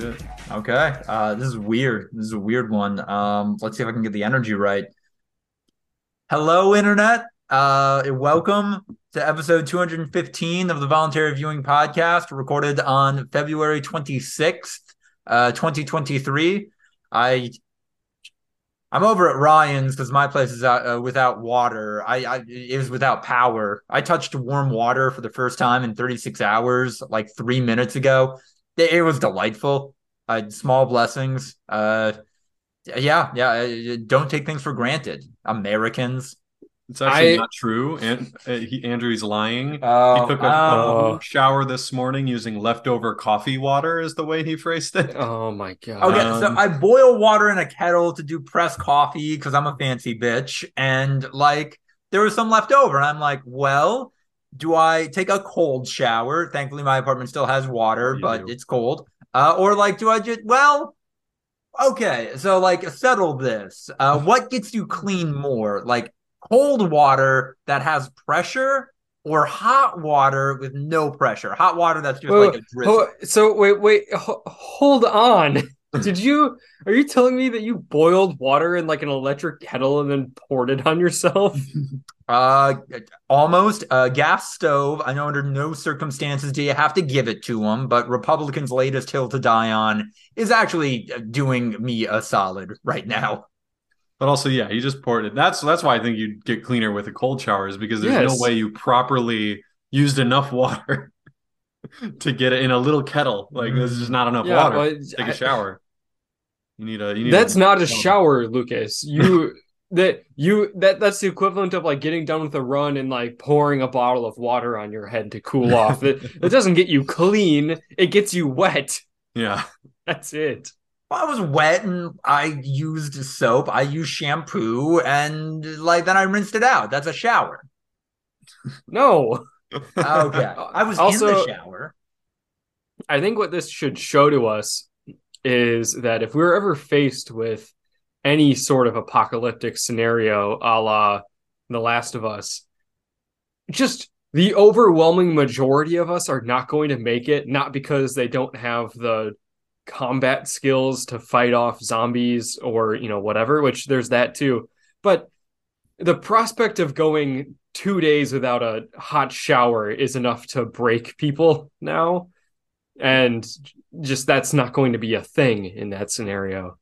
shit. Okay. Uh, this is weird. This is a weird one. Um, let's see if I can get the energy right. Hello, internet. Uh, welcome to episode 215 of the Voluntary Viewing Podcast, recorded on February 26th, uh, 2023. I I'm over at Ryan's because my place is out, uh, without water. I, I it was without power. I touched warm water for the first time in 36 hours, like three minutes ago. It, it was delightful. Uh, small blessings. Uh, yeah, yeah. uh, Don't take things for granted, Americans. It's actually I- not true. And uh, he, Andrew's lying. Oh, he took a, oh. a shower this morning using leftover coffee water, is the way he phrased it. Oh my god. Okay, so Um, I boil water in a kettle to do press coffee because I'm a fancy bitch, and like there was some left over, and I'm like, well, do I take a cold shower? Thankfully, my apartment still has water, but do. it's cold. Uh, or like, do I just well? Okay, so like settle this. Uh, what gets you clean more, like cold water that has pressure? Or hot water with no pressure. Hot water that's just Wait, like a drizzle. So wait, wait, ho- hold on. Did you? Are you telling me that you boiled water in like an electric kettle and then poured it on yourself? Uh, almost a gas stove. I know under no circumstances do you have to give it to them, but Republicans' latest hill to die on is actually doing me a solid right now. But also, yeah, you just poured it. That's that's why I think you'd get cleaner with a cold shower, is because there's Yes. no way you properly used enough water to get it in a little kettle. Like there's just not enough Yeah, water. but to Take I- a shower. You need a. You need That's not a shower. shower, Lucas. You that you that that's the equivalent of like getting done with a run and like pouring a bottle of water on your head to cool off. It, it doesn't get you clean. It gets you wet. Yeah. That's it. Well, I was wet and I used soap. I used shampoo and like then I rinsed it out. That's a shower. No. Okay. I was in the shower. I think what this should show to us is that if we're ever faced with any sort of apocalyptic scenario a la The Last of Us, just the overwhelming majority of us are not going to make it, not because they don't have the combat skills to fight off zombies or, you know, whatever, which there's that too. But the prospect of going two days without a hot shower is enough to break people now and just that's not going to be a thing in that scenario.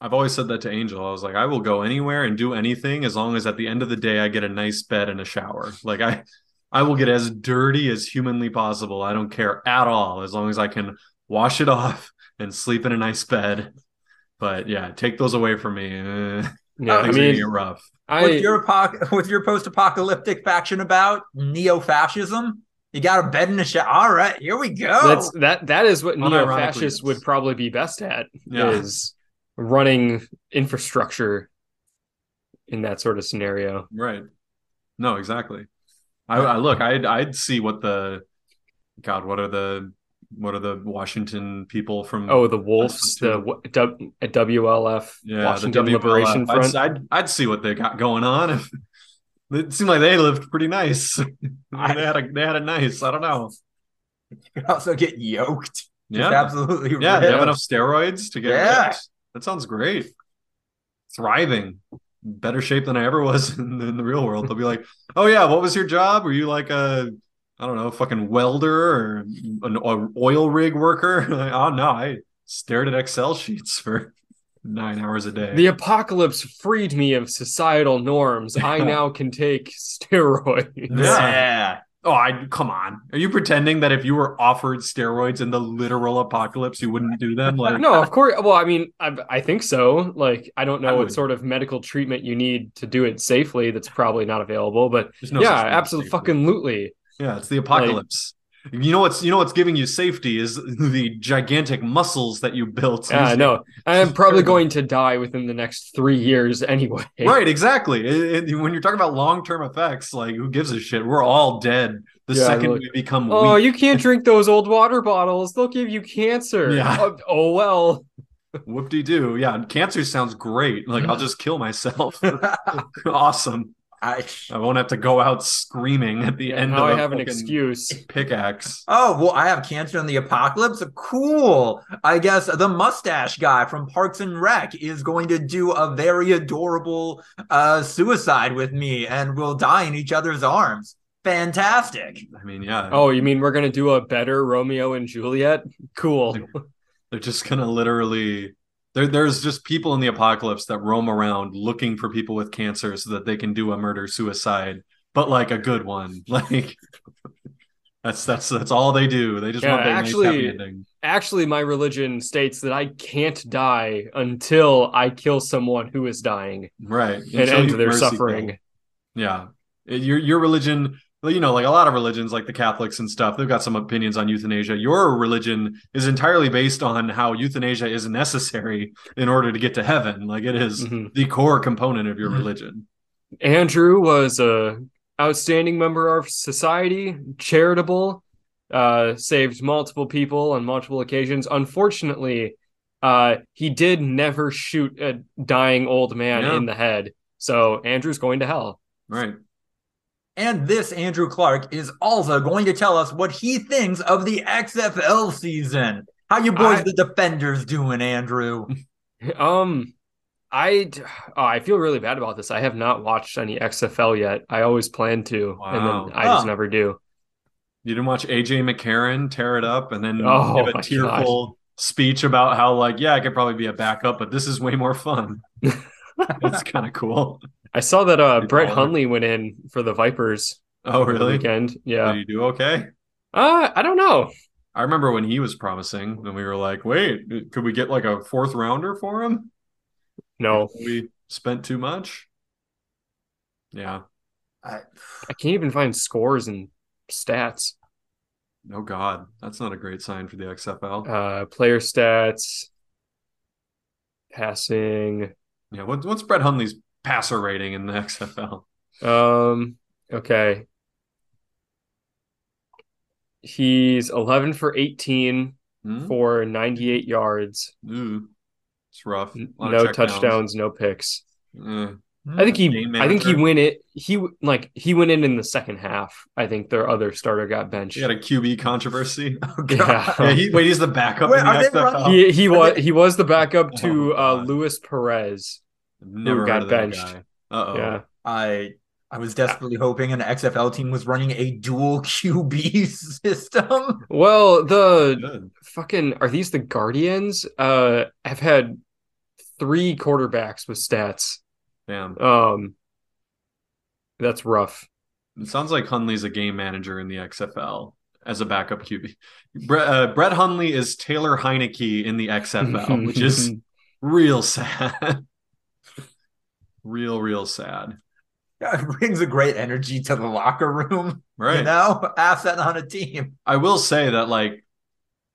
I've always said that to Angel. I was like, I will go anywhere and do anything as long as at the end of the day I get a nice bed and a shower. Like I I will get as dirty as humanly possible. I don't care at all as long as I can wash it off and sleep in a nice bed. But yeah, take those away from me. Yeah, I gonna mean, rough. I What's your apoc- what's your post-apocalyptic faction about? Neo-fascism? You got a bed in the shower. All right, here we go. that's that that is what neo-fascists would probably be best at Yeah. is running infrastructure in that sort of scenario. Right. No, exactly. I, I look, I'd I'd see what the God, what are the what are the Washington people from Oh, the wolves, too. the w- W- WLF, yeah, Washington the WLF. Liberation I'd, Front. I'd I'd see what they got going on. If it seemed like they lived pretty nice. they had a they had it nice. I don't know. You could also get yoked. Yeah, absolutely. yeah. They have enough steroids to get. Yeah. ripped. that sounds great. Thriving, better shape than I ever was in in the real world. They'll be like, "Oh yeah, what was your job? Were you like a I don't know, fucking welder or an oil rig worker. Like, oh no, I stared at Excel sheets for nine hours a day. The apocalypse freed me of societal norms. I now can take steroids. Yeah. oh, I come on. Are you pretending that if you were offered steroids in the literal apocalypse, you wouldn't do them? Like, No, of course. Well, I mean, I, I think so. Like, I don't I know what sort of medical treatment you need to do it safely. That's probably not available. But no yeah, such thing as absolutely, fucking lootly. Yeah, it's the apocalypse. you know what's you know what's giving you safety is the gigantic muscles that you built. Yeah, I know. I'm probably going to die within the next three years anyway. Right, exactly. It- it- when you're talking about long term effects, like who gives a shit? We're all dead the Yeah, second look- we become Oh, weak. you can't drink those old water bottles. They'll give you cancer. Yeah. Oh, oh, well. Whoop de doo. Yeah, cancer sounds great. Like Mm. I'll just kill myself. awesome. I, I won't have to go out screaming at the end now of I a have an excuse. pickaxe. oh well, I have cancer in the apocalypse. Cool. I guess the mustache guy from Parks and Rec is going to do a very adorable uh, suicide with me, and we'll die in each other's arms. Fantastic. I mean, yeah. Oh, you mean we're gonna do a better Romeo and Juliet? Cool. They're just gonna literally there there's just people in the apocalypse that roam around looking for people with cancer so that they can do a murder suicide, but like a good one. Like that's that's that's all they do. They just Yeah, want actually- nice. Actually, my religion states that I can't die until I kill someone who is dying Right. and Until end their suffering. Yeah. Your your religion, you know, like a lot of religions, like the Catholics and stuff, they've got some opinions on euthanasia. Your religion is entirely based on how euthanasia is necessary in order to get to heaven. Like it is Mhm. the core component of your Mhm. religion. Andrew was a outstanding member of society, charitable, uh, saved multiple people on multiple occasions. Unfortunately, uh, he did never shoot a dying old man Yeah. in the head. So Andrew's going to hell. Right. And this Andrew Clark is also going to tell us what he thinks of the XFL season. How you boys, I- the defenders, doing, Andrew? Um, I oh, I feel really bad about this. I have not watched any XFL yet. I always plan to, Wow. and then I just never do. You didn't watch AJ McCarron tear it up and then Oh, give a tearful speech about how like, yeah, I could probably be a backup, but this is way more fun. That's kind of cool. I saw that uh Brett baller. Hundley went in for the Vipers Oh, over the really? weekend. Yeah. Did you do okay? Uh, I don't know. I remember when he was promising, and we were like, "Wait, could we get like a fourth rounder for him? No, We spent too much." Yeah. I, I can't even find scores and stats. Oh God, that's not a great sign for the XFL. Uh, player stats, passing. Yeah. What, what's Brett Hundley's passer rating in the XFL? Um, okay. He's 11 for 18 Hmm? for 98 yards. Ooh, it's rough. N- A lot of No check downs. touchdowns, no picks. Eh, I think he I think he manager. went it he like he went in in the second half. I think their other starter got benched. he had a QB controversy. Oh, Yeah. yeah, he, wait, he's the backup Wait, in the are they He he Are was they- he was the backup to Oh, uh God. Luis Perez. Never got heard of that benched. Uh-oh. Yeah. I I was desperately hoping an XFL team was running a dual QB system. Well, the Good. fucking are these the Guardians? Uh have had three quarterbacks with stats. Damn. Um that's rough. It sounds like Hundley's a game manager in the XFL as a backup QB. Brett, uh, Brett Hundley is Taylor Heinicke in the XFL, which is real sad. Real, real sad. Yeah, it brings a great energy to the locker room. Right. You know, asset on a team. I will say that like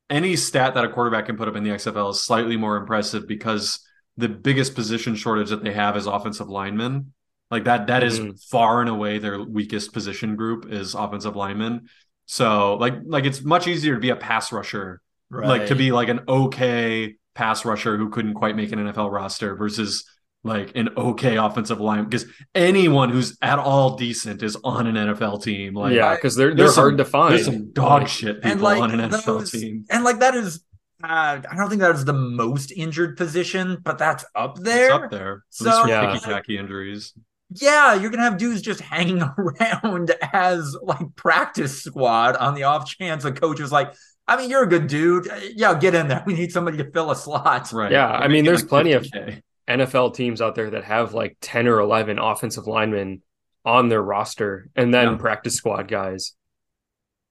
any stat that a quarterback can put up in the XFL is slightly more impressive because the biggest position shortage that they have is offensive linemen. Like that that is Mhm. far and away their weakest position group is offensive linemen. So like like it's much easier to be a pass rusher, like to be like an okay pass rusher who couldn't quite make an NFL roster versus like an okay offensive line because anyone who's at all decent is on an NFL team. Like yeah, because they're they're there's some- hard to find. there's some dog shit people and like on an NFL those- team. and like that is uh, I don't think that is the most injured position, but that's up there. It's up there. At So- least for Yeah. ticky tacky injuries. Yeah, you're gonna have dudes just hanging around as like practice squad on the off chance a coach is like, I mean, you're a good dude. Yeah, get in there. We need somebody to fill a slot. Right. Yeah, I mean, there's like, plenty of- 50K. NFL teams out there that have like 10 or 11 offensive linemen on their roster and then Yeah. practice squad guys.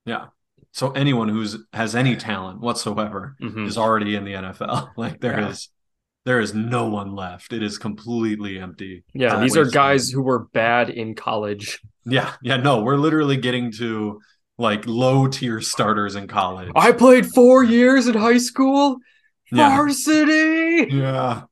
Yeah. So anyone who's has any talent whatsoever Mhm. is already in the NFL. Like there is, Yeah. there is no one left. It is completely empty. Yeah, these are guys who were bad in college. Yeah. Yeah. No, we're literally getting to like low tier starters in college. I played four years in high school. yeah. Varsity. Yeah.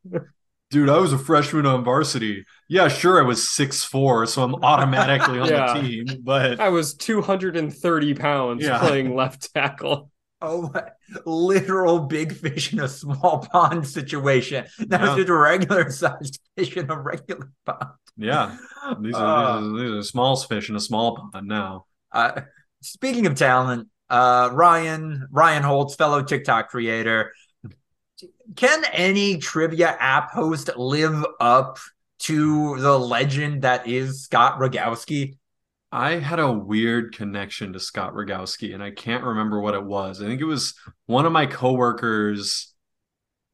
Dude, I was a freshman on varsity. Yeah, sure, I was six four, so I'm automatically on Yeah. the team. But I was 230 pounds Yeah. playing left tackle. Oh, my- literal big fish in a small pond situation. That was just a regular sized fish in a regular pond. Yeah, these Uh, are, these are these are small fish in a small pond now. Uh, speaking of talent, uh, Ryan Ryan Holtz, fellow TikTok creator, can any trivia app host live up to the legend that is Scott Rogowski? I had a weird connection to Scott Rogowski, and I can't remember what it was. I think it was one of my coworkers.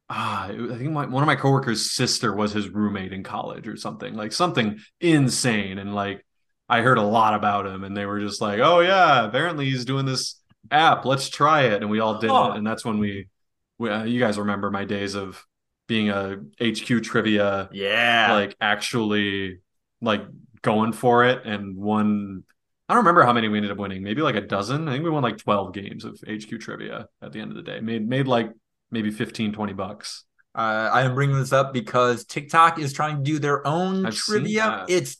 Ah, I think my, one of my coworkers' sister was his roommate in college or something, like something insane. And like, I heard a lot about him, and they were just like, "Oh yeah, apparently he's doing this app. Let's try it." And we all did Huh. it, and that's when we, you guys remember my days of being a HQ trivia Yeah, like actually like going for it and won I don't remember how many we ended up winning. Maybe like a dozen. I think we won like 12 games of HQ trivia at the end of the day. Made made like maybe 15 20 bucks. uh, I am bringing this up because TikTok is trying to do their own I've trivia. It's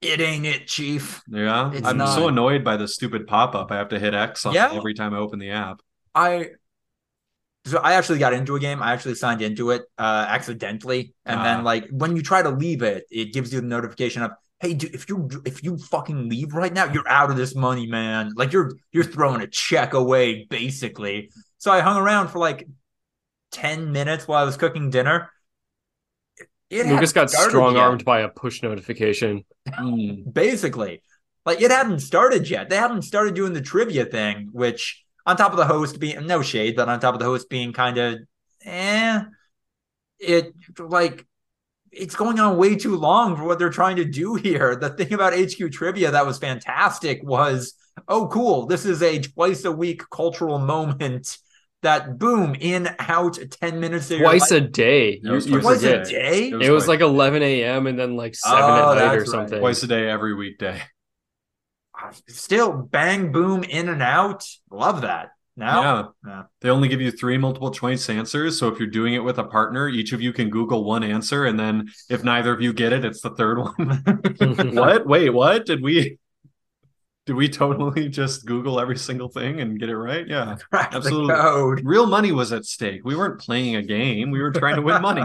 it ain't it, Chief. Yeah. It's I'm not- so annoyed by the stupid pop-up. I have to hit X on Yeah. every time I open the app. I so I actually got into a game. I actually signed into it uh accidentally, and Ah. then like when you try to leave it, it gives you the notification of, "Hey, dude, if you if you fucking leave right now, you're out of this money, man. Like you're you're throwing a check away, basically." So I hung around for like ten minutes while I was cooking dinner. It Lucas got strong armed by a push notification. Basically. Like it hadn't started yet. They hadn't started doing the trivia thing, which on top of the host being no shade, but on top of the host being kind of eh, it like it's going on way too long for what they're trying to do here. The thing about HQ trivia that was fantastic was, oh cool, this is a twice a week cultural moment that boom in out 10 minutes of Twice a day. It You, was you twice twice a forget. day. It was It was like 11 a.m. and then like 7 Oh, at night or that's right. something. Twice a day every weekday. Still bang boom in and out. Love that. Now Yeah. Yeah. They only give you three multiple choice answers. So if you're doing it with a partner, each of you can Google one answer. And then if neither of you get it, it's the third one. what? Wait, what? Did we did we totally just Google every single thing and get it right? Yeah. crack Absolutely. Real money was at stake. We weren't playing a game. We were trying to win money.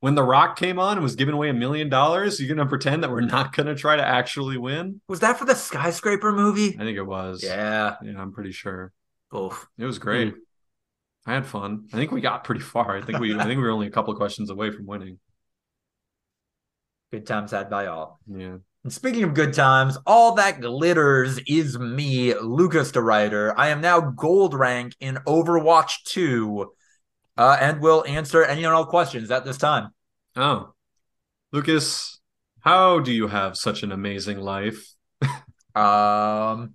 When The Rock came on and was giving away a million dollars, you're gonna pretend that we're not gonna try to actually win? Was that for the skyscraper movie? I think it was. Yeah. Yeah, I'm pretty sure. Oof. It was great. Hmm. I had fun. I think we got pretty far. I think we I think we were only a couple of questions away from winning. Good times had by all. Yeah. And speaking of good times, all that glitters is me, Lucas the writer. I am now gold rank in Overwatch 2. Uh, and will answer any and all questions at this time. Oh. Lucas, how do you have such an amazing life? Um,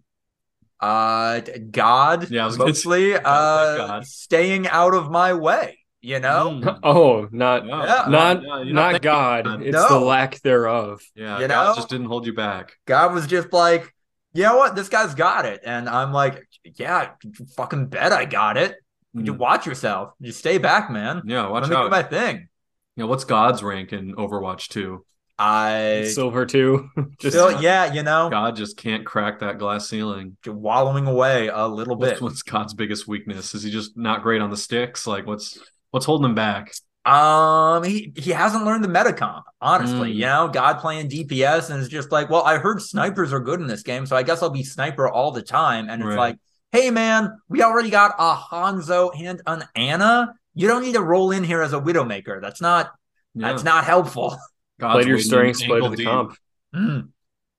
uh, God, Yeah, I was mostly, thank uh, God. staying out of my way. You know, Mm. Oh, not Yeah. Yeah. not Yeah, you're not God. God. It's No. the lack thereof. Yeah, You God know? just didn't hold you back. God was just like, you know what, this guy's got it, and I'm like, yeah, fucking bet I got it. You Mm. watch yourself. You stay back, man. Yeah, watch Let out. my thing. Yeah, what's God's rank in Overwatch 2? I Silver too. Just still, yeah, you know, God just can't crack that glass ceiling. just wallowing away a little What's, bit. what's God's biggest weakness? Is he just not great on the sticks? Like what's what's holding him back? Um, he he hasn't learned the metacomp, honestly. Mm. You know, God playing DPS and is just like, well, I heard snipers are good in this game, so I guess I'll be sniper all the time. And it's Right. like, hey man, we already got a Hanzo and an Ana. You don't need to roll in here as a Widowmaker. That's not Yeah. that's not helpful. God's play to your strengths, play to the deep. comp. Mm.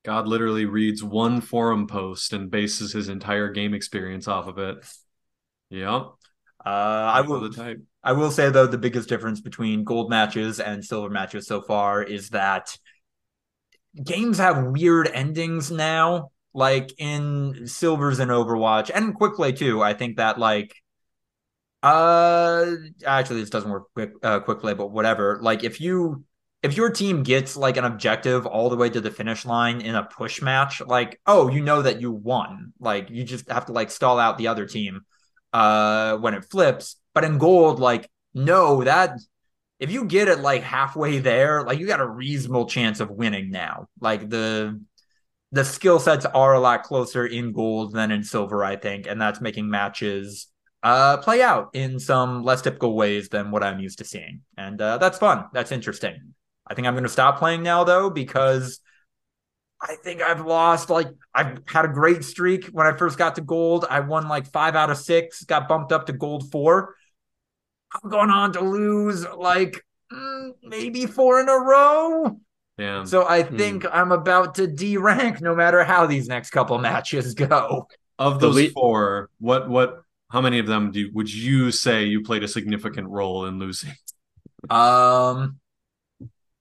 God literally reads one forum post and bases his entire game experience off of it. Yeah. Uh, I will the type. I will say though the biggest difference between gold matches and silver matches so far is that games have weird endings now. Like in silvers and Overwatch and quick play too. I think that like uh actually this doesn't work quick uh quick play, but whatever. Like if you if your team gets like an objective all the way to the finish line in a push match, like oh you know that you won. Like you just have to like stall out the other team uh when it flips. But in gold, like no, that if you get it like halfway there, like you got a reasonable chance of winning now. Like the the skill sets are a lot closer in gold than in silver, I think, and that's making matches uh play out in some less typical ways than what I'm used to seeing. And uh that's fun. That's interesting. I think I'm going to stop playing now though because I think I've lost like I've had a great streak when I first got to gold. I won like five out of six, got bumped up to gold four. I'm going on to lose like mm, maybe four in a row. Damn. So I think I'm about to D rank no matter how these next couple matches go. of those le- four, what what how many of them do you, would you say you played a significant role in losing? Um,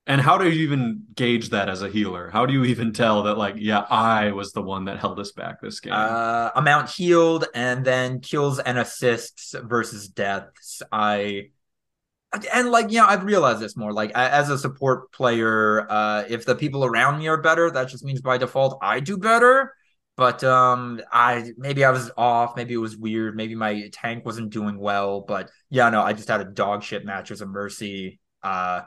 And how do you even gauge that as a healer? How do you even tell that like, yeah, I was the one that held us back this game? uh, amount healed and then kills and assists versus deaths. I and like you know I've realized this more like as a support player uh if the people around me are better that just means by default I do better but um I maybe I was off maybe it was weird maybe my tank wasn't doing well but yeah no I just had a dog shit match as a mercy uh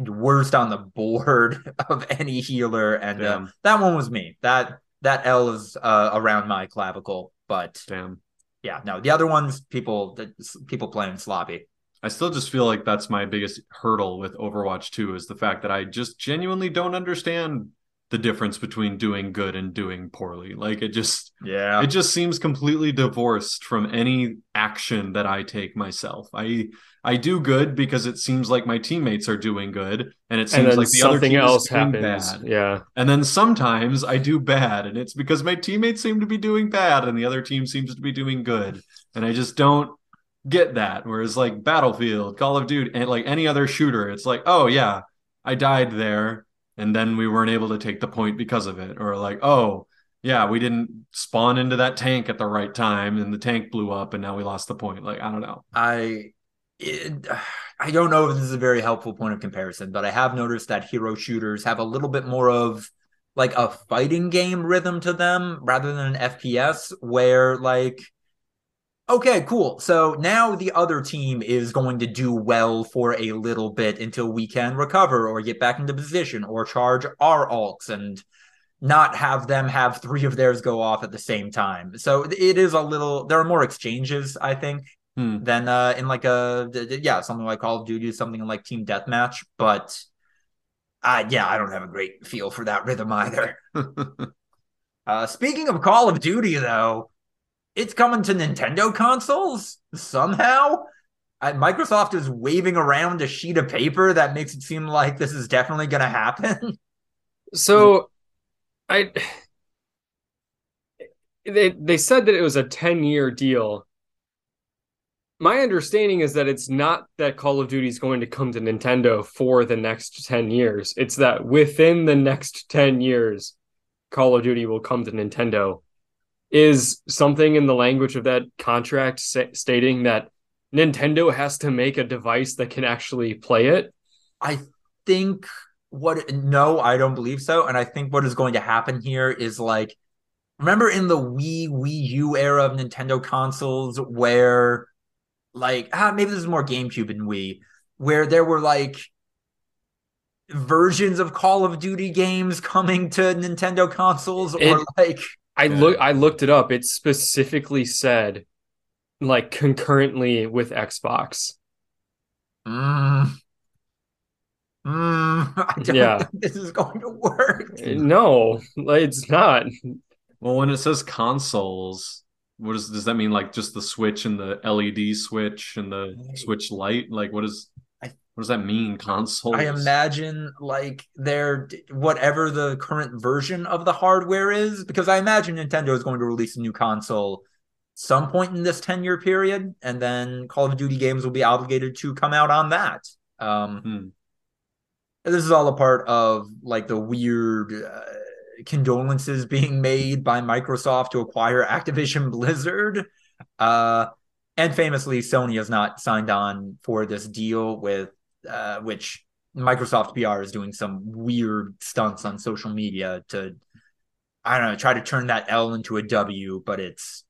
worst on the board of any healer and uh, Damn. that one was me that that L is uh around my clavicle but Damn. yeah no the other ones people people playing sloppy I still just feel like that's my biggest hurdle with Overwatch 2 is the fact that I just genuinely don't understand the difference between doing good and doing poorly. Like it just yeah it just seems completely divorced from any action that I take myself. I I do good because it seems like my teammates are doing good and it seems then like the other something team else is doing happens. bad. Yeah. And then sometimes I do bad and it's because my teammates seem to be doing bad and the other team seems to be doing good. And I just don't get that. Whereas like Battlefield, Call of Duty, and like any other shooter, it's like, oh yeah, I died there and then we weren't able to take the point because of it. Or like, oh yeah, we didn't spawn into that tank at the right time and the tank blew up and now we lost the point. Like, I don't know. I it, I don't know if this is a very helpful point of comparison, but I have noticed that hero shooters have a little bit more of like a fighting game rhythm to them rather than an FPS where like okay, cool. So now the other team is going to do well for a little bit until we can recover or get back into position or charge our alts and not have them have three of theirs go off at the same time. So it is a little there are more exchanges, I think, Hmm. than uh in like a, yeah, something like Call of Duty, something like Team Deathmatch, but uh yeah, I don't have a great feel for that rhythm either. Uh speaking of Call of Duty though, it's coming to Nintendo consoles somehow. Microsoft is waving around a sheet of paper that makes it seem like this is definitely going to happen. So I they they said that it was a 10 year deal. My understanding is that it's not that Call of Duty is going to come to Nintendo for the next 10 years. It's that within the next 10 years, Call of Duty will come to Nintendo. Is something in the language of that contract sa- stating that Nintendo has to make a device that can actually play it? I think what no, I don't believe so. And I think what is going to happen here is like remember in the Wii Wii U era of Nintendo consoles where like ah maybe this is more GameCube and Wii where there were like versions of Call of Duty games coming to Nintendo consoles or like I Yeah. look I looked it up. It specifically said like concurrently with Xbox. mm, mm, I don't Yeah. think this is going to work. No, like, it's not. well, when it says consoles, what is does does that mean? Like just the Switch and the LED switch and the Switch light? Like what is I- what does that mean? console I imagine like their whatever the current version of the hardware is, because I imagine Nintendo is going to release a new console some point in this 10 year period, and then Call of Duty games will be obligated to come out on that. Um, Hmm. this is all a part of like the weird uh, condolences being made by Microsoft to acquire Activision Blizzard. Uh, and famously, Sony has not signed on for this deal with uh, which Microsoft PR is doing some weird stunts on social media to, I don't know, try to turn that L into a W, but it's,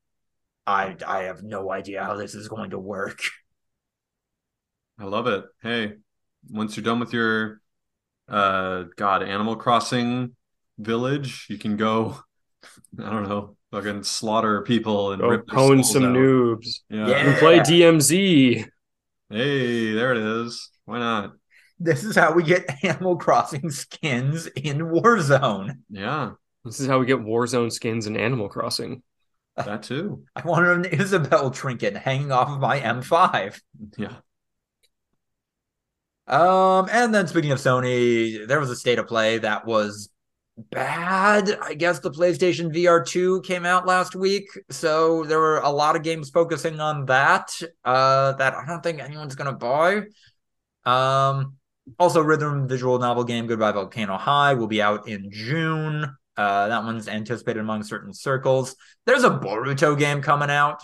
I, I have no idea how this is going to work. I love it. Hey, once you're done with your uh God, Animal Crossing village, you can go I don't know, fucking slaughter people and Go rip their pwn some out. noobs. Yeah. Yeah. And play DMZ. Hey, there it is. Why not? this is how we get Animal Crossing skins in Warzone. Yeah, This is how we get Warzone skins in Animal Crossing. that too. I wanted an Isabelle trinket hanging off of my M5. Yeah. Um, and then speaking of Sony, there was a state of play that was bad. I guess the PlayStation VR 2 came out last week, so there were a lot of games focusing on that. Uh, that I don't think anyone's gonna buy. Um, also rhythm visual novel game Goodbye Volcano High will be out in June. Uh, that one's anticipated among certain circles. There's a Boruto game coming out.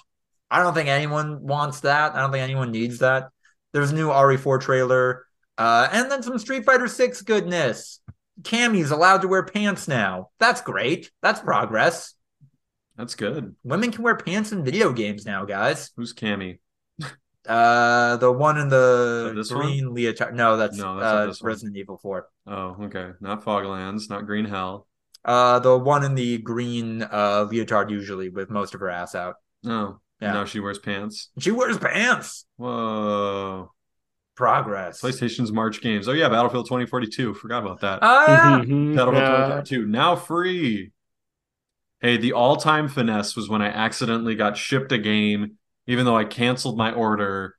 I don't think anyone wants that. I don't think anyone needs that. There's a new RE4 trailer. Uh, and then some Street Fighter 6 goodness. Cammy's allowed to wear pants now. That's great. That's progress. That's good. Women can wear pants in video games now, guys. Who's Cammy? Uh, the one in the Oh, this green leotard. No, that's, No, that's uh. Resident Evil 4. Oh, okay. Not Foglands, not Green Hell. Uh, the one in the green uh leotard usually with most of her ass out. Oh. No. Yeah. Now she wears pants. She wears pants. Whoa. Progress. PlayStation's March games. Oh yeah, Battlefield 2042. Forgot about that. Oh yeah. Mhm, Battlefield yeah. 2042 now free. Hey, the all-time finesse was when I accidentally got shipped a game, even though I canceled my order,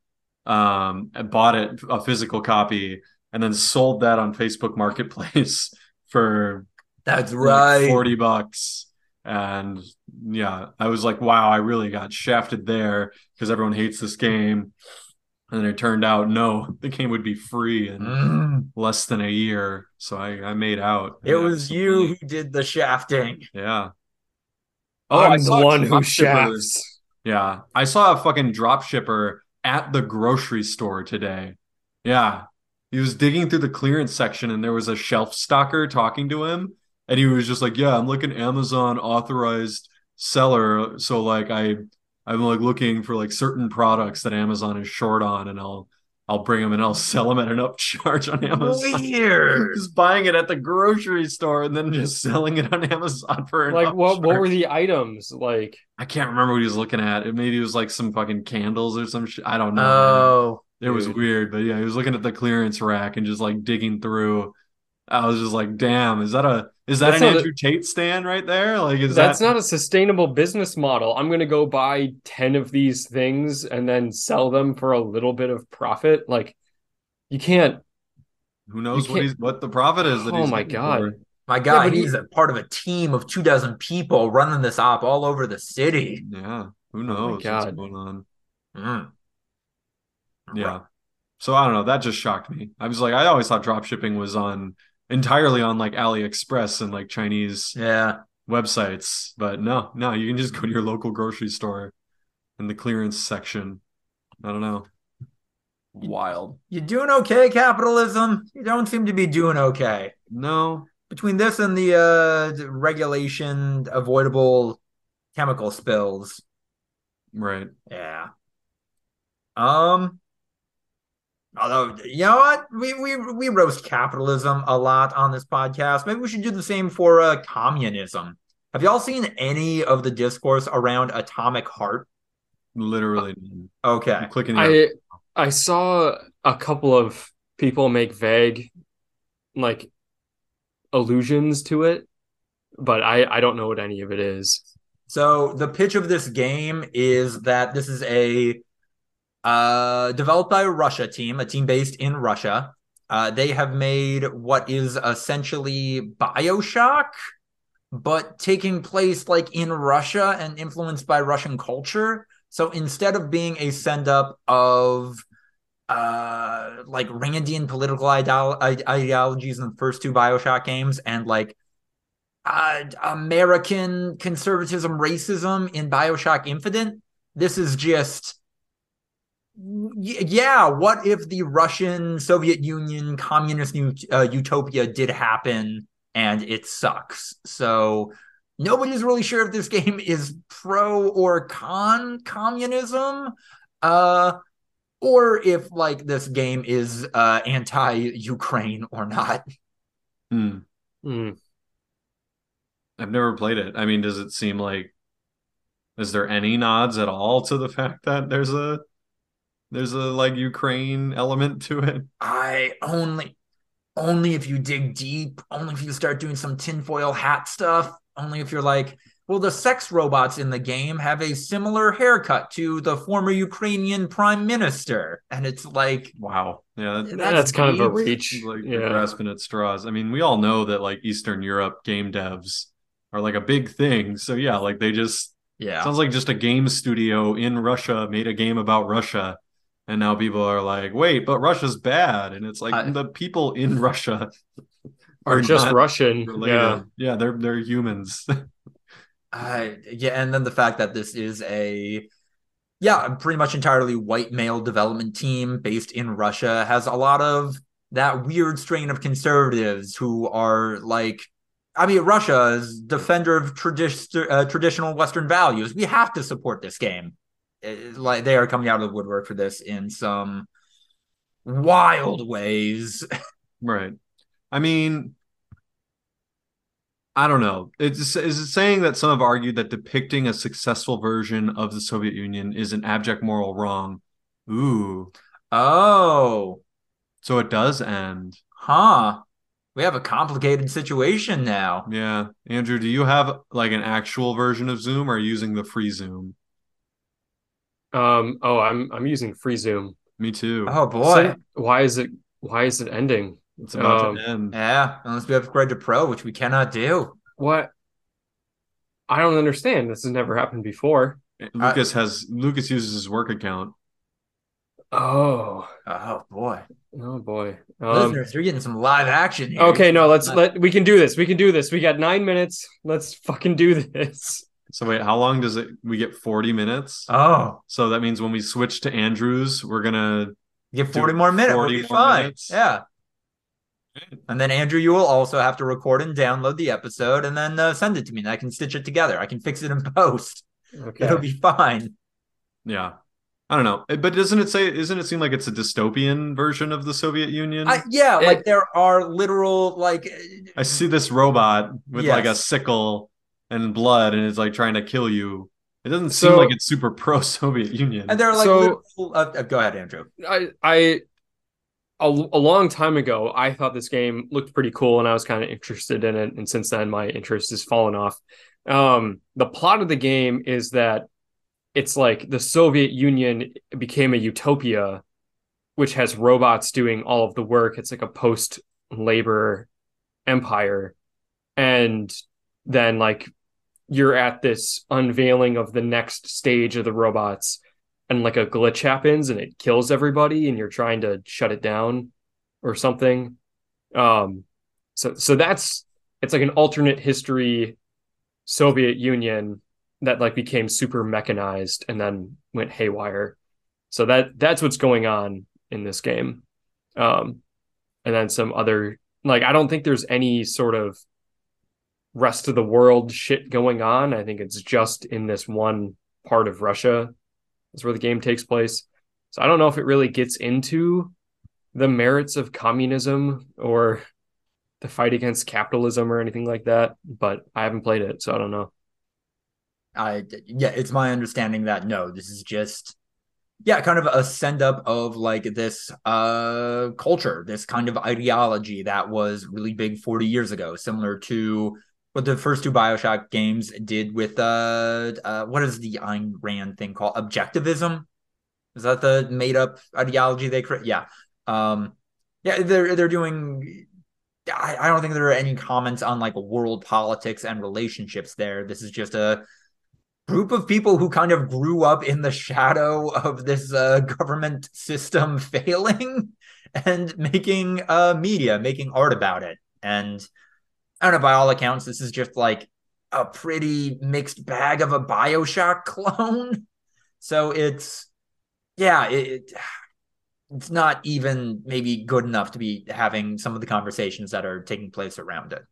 um, and bought it a physical copy, and then sold that on Facebook Marketplace for That's like right. 40 bucks. And yeah, I was like, wow, I really got shafted there because everyone hates this game. And then it turned out, no, the game would be free in Mm. less than a year. So I, I made out. It was you who did the shafting. Yeah. Oh i'm I the one who drop shipper- shafts. Yeah. I saw a fucking drop shipper at the grocery store today. Yeah. He was digging through the clearance section and there was a shelf stalker talking to him. And he was just like, Yeah, I'm like an Amazon authorized seller. So like I I'm like looking for like certain products that Amazon is short on and I'll I'll bring them and I'll sell them at an upcharge on Amazon. Weird. Just buying it at the grocery store and then just selling it on Amazon for an Like what? What were the items? Like I can't remember what he was looking at. It maybe it was like some fucking candles or some shit. I don't know. Oh, it was weird, but yeah, he was looking at the clearance rack and just like digging through. I was just like, damn, is that a is that That's an not a- Andrew Tate stand right there? Like, is that's that not a sustainable business model. I'm gonna go buy ten of these things and then sell them for a little bit of profit. Like you can't. who knows what can't- he's what the profit is that Oh he's my God. for. my God, but he- he's a part of a team of two dozen people running this op all over the city. Yeah, who my knows what's God. going on? Mm. Yeah. So I don't know. That just shocked me. I was like, I always thought drop shipping was on entirely on like AliExpress and like Chinese Yeah. websites, but no, no, you can just go to your local grocery store in the clearance section. I don't know. Wild. You're doing okay, capitalism? You don't seem to be doing okay. No, Between this and the uh the regulation avoidable chemical spills. right. Yeah. Um although you know what? We we we roast capitalism a lot on this podcast. Maybe we should do the same for uh communism. Have y'all seen any of the discourse around atomic heart? Literally. Okay. I'm clicking the I I saw a couple of people make vague, like, allusions to it, but I I don't know what any of it is. So the pitch of this game is that this is a uh, developed by a Russia team, a team based in Russia. Uh, they have made what is essentially Bioshock, but taking place like in Russia and influenced by Russian culture. So instead of being a send up of uh like Randian political ideolo- ideologies in the first two Bioshock games and like uh, American conservatism, racism in Bioshock Infinite. This is just, yeah. What if the Russian Soviet Union communist ut- uh, utopia did happen and it sucks? So nobody's really sure if this game is pro or con communism. Uh, or if like this game is uh anti-Ukraine or not. Hmm. Hmm. I've never played it. I mean, does it seem like is there any nods at all to the fact that there's a There's a like Ukraine element to it. I only, only if you dig deep, only if you start doing some tinfoil hat stuff, only if you're like, well, the sex robots in the game have a similar haircut to the former Ukrainian prime minister. And it's like, Wow. Yeah. That's, That's kind of a reach. like yeah. grasping at straws. I mean, we all know that like Eastern Europe game devs are like a big thing. So yeah, like they just yeah. sounds like just a game studio in Russia made a game about Russia. And now people are like, wait, but Russia's bad. And it's like I- the people in Russia are just Russian. related. Yeah. Yeah. they're they're humans. I yeah, and then the fact that this is a yeah, pretty much entirely white male development team based in Russia has a lot of that weird strain of conservatives who are like I mean Russia is defender of tradi- uh, traditional western values. We have to support this game. Like they are coming out of the woodwork for this in some wild ways. Right. I mean, I don't know. It's is it saying that some have argued that depicting a successful version of the Soviet Union is an abject moral wrong. Ooh. Oh, So it does end. huh. We have a complicated situation now. Yeah. Andrew, do you have like an actual version of Zoom or are you using the free Zoom? Um. Oh, I'm I'm using free Zoom. Me too. Oh boy. So why is it why is it ending? It's about um, to end. Yeah, unless we upgrade to pro, which we cannot do. What? I don't understand. This has never happened before. Lucas has Lucas uses his work account. Oh. Oh boy. Oh boy. Um, Listeners, you're getting some live action here. okay, no, let's let we can do this. We can do this. We got nine minutes. Let's fucking do this. So wait, how long does it we get 40 minutes? Oh, So that means when we switch to Andrews, we're gonna get 40 more minutes. 40 we'll be more fine. minutes. Yeah. And then Andrew, you will also have to record and download the episode and then uh, send it to me, and I can stitch it together. I can fix it in post. Okay. It'll be fine. Yeah. I don't know. But doesn't it say isn't it seem like it's a dystopian version of the Soviet Union? I, I, yeah, It- like there are literal like I see this robot with like a sickle and blood and it's like trying to kill you. It doesn't So- seem like it's super pro Soviet Union. and they're like So- literal, uh, uh, go ahead, Andrew. I I a, a long time ago I thought this game looked pretty cool and I was kind of interested in it and since then my interest has fallen off. Um the plot of the game is that it's like the Soviet Union became a utopia which has robots doing all of the work. It's like a post labor empire and then like you're at this unveiling of the next stage of the robots and like a glitch happens and it kills everybody and you're trying to shut it down or something. Um so so that's it's like an alternate history soviet union that like became super mechanized and then went haywire. So that that's what's going on in this game. Um and then some other like i don't think there's any sort of rest of the world shit going on i think it's just in this one part of russia that's where the game takes place. So I don't know if it really gets into the merits of communism or the fight against capitalism or anything like that, but I haven't played it, so I don't know. I yeah, it's my understanding that no, this is just yeah, kind of a send up of like this uh culture, this kind of ideology that was really big 40 years ago, similar to what the first two Bioshock games did with uh, uh what is the Ayn Rand thing called? Objectivism? Is that the made up ideology they create? Yeah. Um yeah, they're they're doing I, I don't think there are any comments on like world politics and relationships there. This is just a group of people who kind of grew up in the shadow of this uh, government system failing and making uh, media, making art about it. And I don't know, by all accounts, this is just like a pretty mixed bag of a Bioshock clone. So it's, yeah, it, it it's not even maybe good enough to be having some of the conversations that are taking place around it.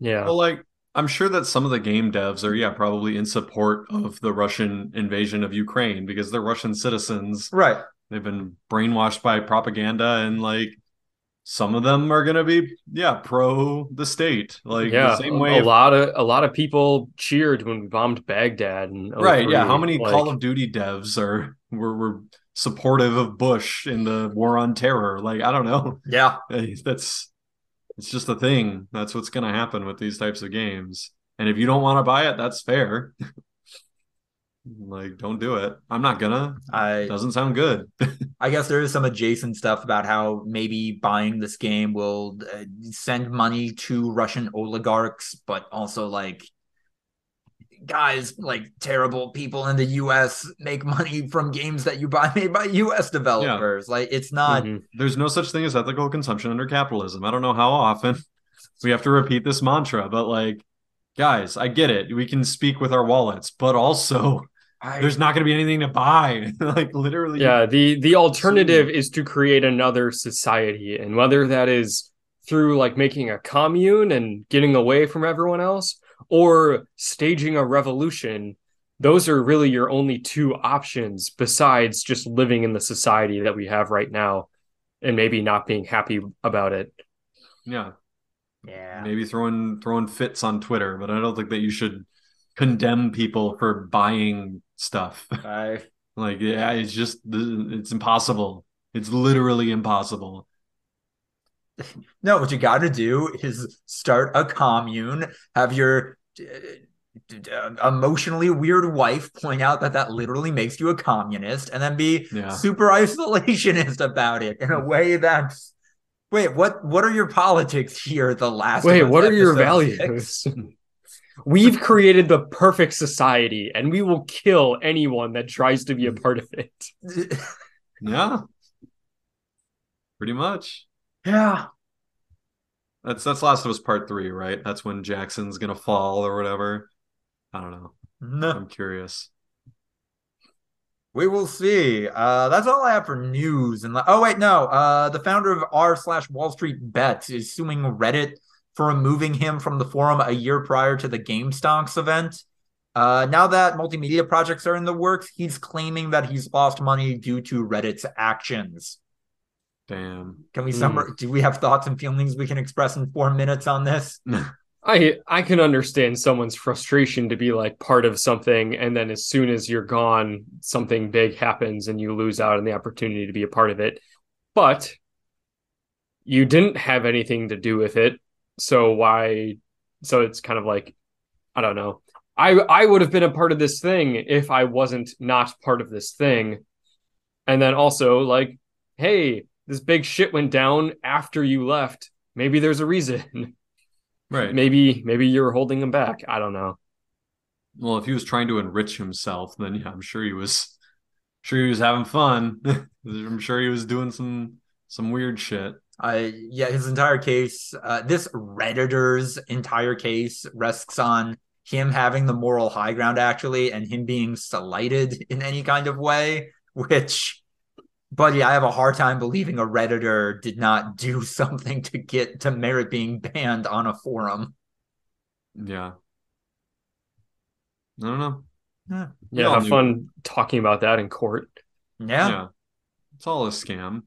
Yeah. Well, like I'm sure that some of the game devs are, yeah, probably in support of the Russian invasion of Ukraine because they're Russian citizens. Right. They've been brainwashed by propaganda and like some of them are gonna be yeah pro the state. Like yeah, the same a- way a if- lot of a lot of people cheered when we bombed Baghdad. And oh right yeah how many like, call of duty devs are were, were supportive of bush in the war on terror? Like i don't know. Yeah. that's it's just a thing. That's what's gonna happen with these types of games. And if you don't want to buy it that's fair like don't do it i'm not gonna I doesn't sound good I guess there is some adjacent stuff about how maybe buying this game will uh, send money to Russian oligarchs, but also like guys like terrible people in the US make money from games that you buy made by US developers. Like it's not Mhm. there's no such thing as ethical consumption under capitalism. I don't know how often we have to repeat this mantra, but like, guys, I get it. We can speak with our wallets, but also I, there's not going to be anything to buy. like literally, Yeah, the the alternative is to create another society, and whether that is through like making a commune and getting away from everyone else, or staging a revolution, those are really your only two options besides just living in the society that we have right now, and maybe not being happy about it. yeah, yeah. maybe throwing throwing fits on Twitter, but I don't think that you should condemn people for buying stuff. I, like, yeah, it's just it's impossible. It's literally impossible. no, what you got to do is start a commune, have your uh, emotionally weird wife point out that that literally makes you a communist, and then be Yeah. super isolationist about it in a way that's. Wait, what? What are your politics here? The last. Wait, what are your values? six? We've created the perfect society, and we will kill anyone that tries to be a part of it. Yeah. Pretty much. yeah. That's that's Last of Us Part Three, right? That's when Jackson's gonna fall or whatever. I don't know. No, I'm curious. we will see. Uh, that's all I have for news. And oh wait, no. Uh, the founder of r slash Wall Street Bets is suing Reddit for removing him from the forum a year prior to the Game GameStonks event. Uh, now that multimedia projects are in the works, he's claiming that he's lost money due to Reddit's actions. Damn. Can we Hmm. summer? Do we have thoughts and feelings we can express in four minutes on this? I I can understand someone's frustration to be like part of something, and then as soon as you're gone, something big happens and you lose out on the opportunity to be a part of it. But you didn't have anything to do with it, so why? So it's kind of like I don't know. I I would have been a part of this thing if I wasn't not part of this thing, and then also like, hey, this big shit went down after you left. Maybe there's a reason. Right. maybe maybe you're holding him back i don't know Well, if he was trying to enrich himself, then yeah, I'm sure he was sure he was having fun. I'm sure he was doing some some weird shit. Uh, yeah, his entire case, uh, this Redditor's entire case rests on him having the moral high ground, actually, and him being slighted in any kind of way, which, buddy, I have a hard time believing a Redditor did not do something to get to merit being banned on a forum. Yeah. I don't know. We yeah have knew. fun talking about that in court Yeah. yeah. It's all a scam.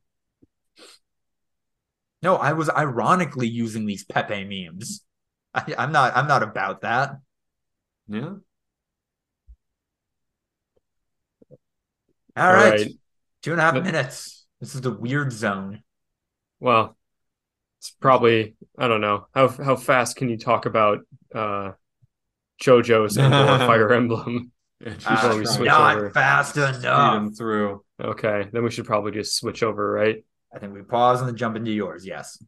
No, I was ironically using these Pepe memes. I, I'm not. I'm not about that. Yeah. All right. right. Two and a half But- minutes. This is the weird zone. well it's probably i don't know how how fast can you talk about uh jojo's and fire emblem Yeah, she's Uh, Before we switch not over. fast speed enough. him through. okay then we should probably just switch over right I think we pause and then jump into yours. Yes.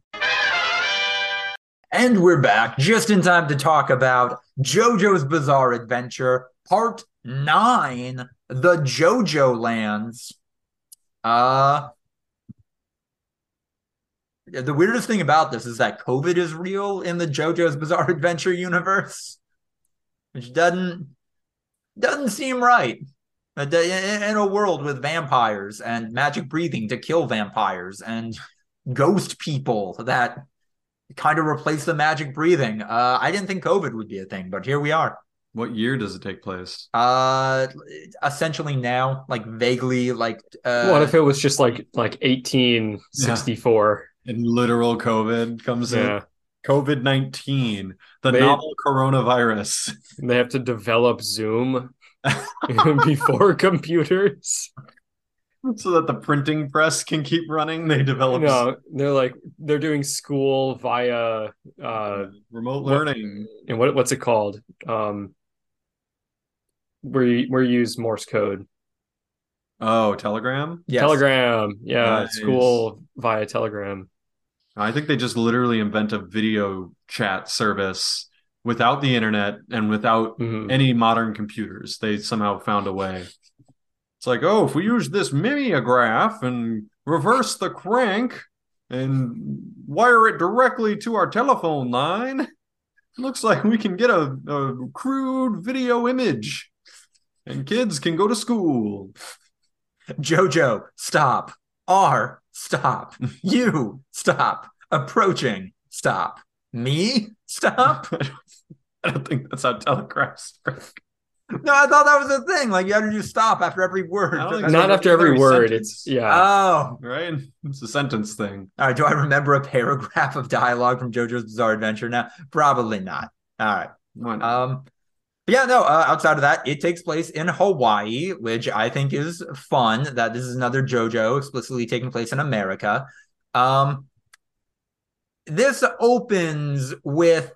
And we're back just in time to talk about JoJo's Bizarre Adventure, Part 9, The JoJo Lands. Uh the weirdest thing about this is that COVID is real in the JoJo's Bizarre Adventure universe, which doesn't doesn't seem right. In in a world with vampires and magic breathing to kill vampires and ghost people that kind of replace the magic breathing. Uh, I didn't think COVID would be a thing, but here we are. What year does it take place? Uh, essentially now, like vaguely, like uh, what if it was just like like 1864 And literal COVID comes Yeah. in. COVID 19, the They- novel coronavirus. They have to develop Zoom before computers. so that the printing press can keep running. They develop No, they're like they're doing school via uh remote what- learning. and what what's it called? Um where you where you use Morse code. Oh, Telegram? Yes. Telegram. Yeah, Nice. school via Telegram. I think they just literally invent a video chat service without the internet and without Mhm. any modern computers. They somehow found a way. It's like, oh, if we use this mimeograph and reverse the crank and wire it directly to our telephone line, it looks like we can get a, a crude video image. And kids can go to school. Jojo, stop. R, stop. You, stop. Approaching, stop. Me, stop. I don't think that's how telegraphs work. No, I thought that was a thing. Like you had to do stop after every word. I don't think Not after every every word. sentence. It's yeah. Oh, Right? It's a sentence thing. all right. Do I remember a paragraph of dialogue from JoJo's Bizarre Adventure now? Probably not. All right. Why not? Um, but yeah, no. Uh, outside of that, it takes place in Hawaii, which I think is fun. That this is another JoJo explicitly taking place in America. Um, this opens with.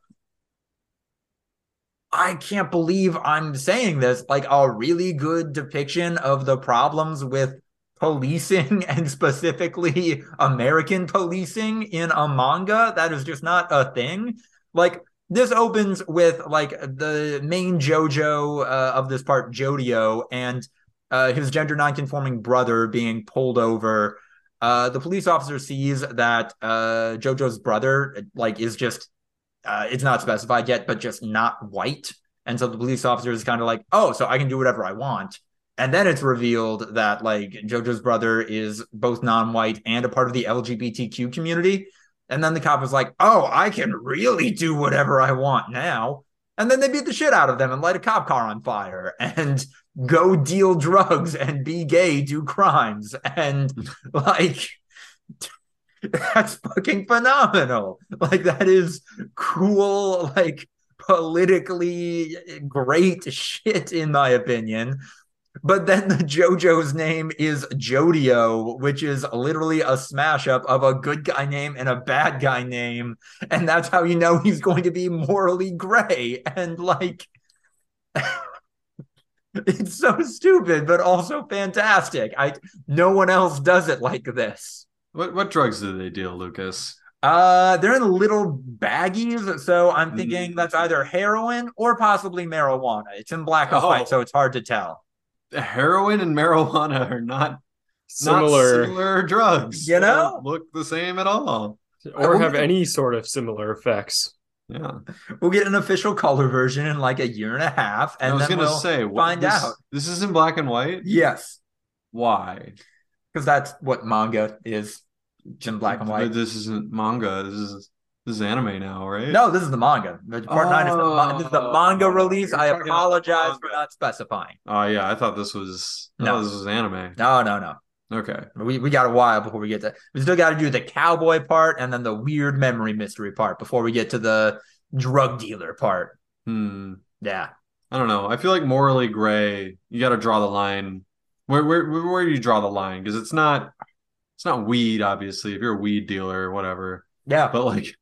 I can't believe I'm saying this. Like a really good depiction of the problems with policing and specifically American policing in a manga that is just not a thing. Like this opens with like the main JoJo uh, of this part, Jodio, and uh, his gender nonconforming brother being pulled over. Uh, the police officer sees that uh, JoJo's brother like is just uh, it's not specified yet, but just not white. And so the police officer is kind of like, oh, so I can do whatever I want. And then it's revealed that like JoJo's brother is both non-white and a part of the LGBTQ community. And then the cop is like, oh, I can really do whatever I want now. And then they beat the shit out of them and light a cop car on fire and go deal drugs and be gay, do crimes. And like, that's fucking phenomenal. Like, that is cool, like, politically great shit, in my opinion. But then the JoJo's name is Jodio, which is literally a smash up of a good guy name and a bad guy name. And that's how you know he's going to be morally gray. And like, it's so stupid, but also fantastic. I no one else does it like this. What what drugs do they deal, Lucas? Uh, they're in little baggies, so I'm thinking Mm. that's either heroin or possibly marijuana. It's in black and Oh. white, so it's hard to tell. Heroin and marijuana are not similar, not similar drugs. You They know? don't look the same at all. or have any sort of similar effects. Yeah, We'll get an official color version in like a year and a half, and I was gonna we'll say what, find this, out. This is in black and white. Yes, Why? because that's what manga is. It's in black and But white. This isn't manga. This is this is anime now, right? No, this is the manga. Part nine is the, this is the manga Oh, release. I apologize for not specifying. Oh yeah, I thought this was No. this was anime. No, no, no. Okay. We, we got a while before we get to. We still got to do the cowboy part and then the weird memory mystery part before we get to the drug dealer part. Hmm. Yeah. I don't know. I feel like morally gray. You got to draw the line. Where where where where do you draw the line? Because it's not it's not weed. Obviously, if you're a weed dealer or whatever. Yeah. But like,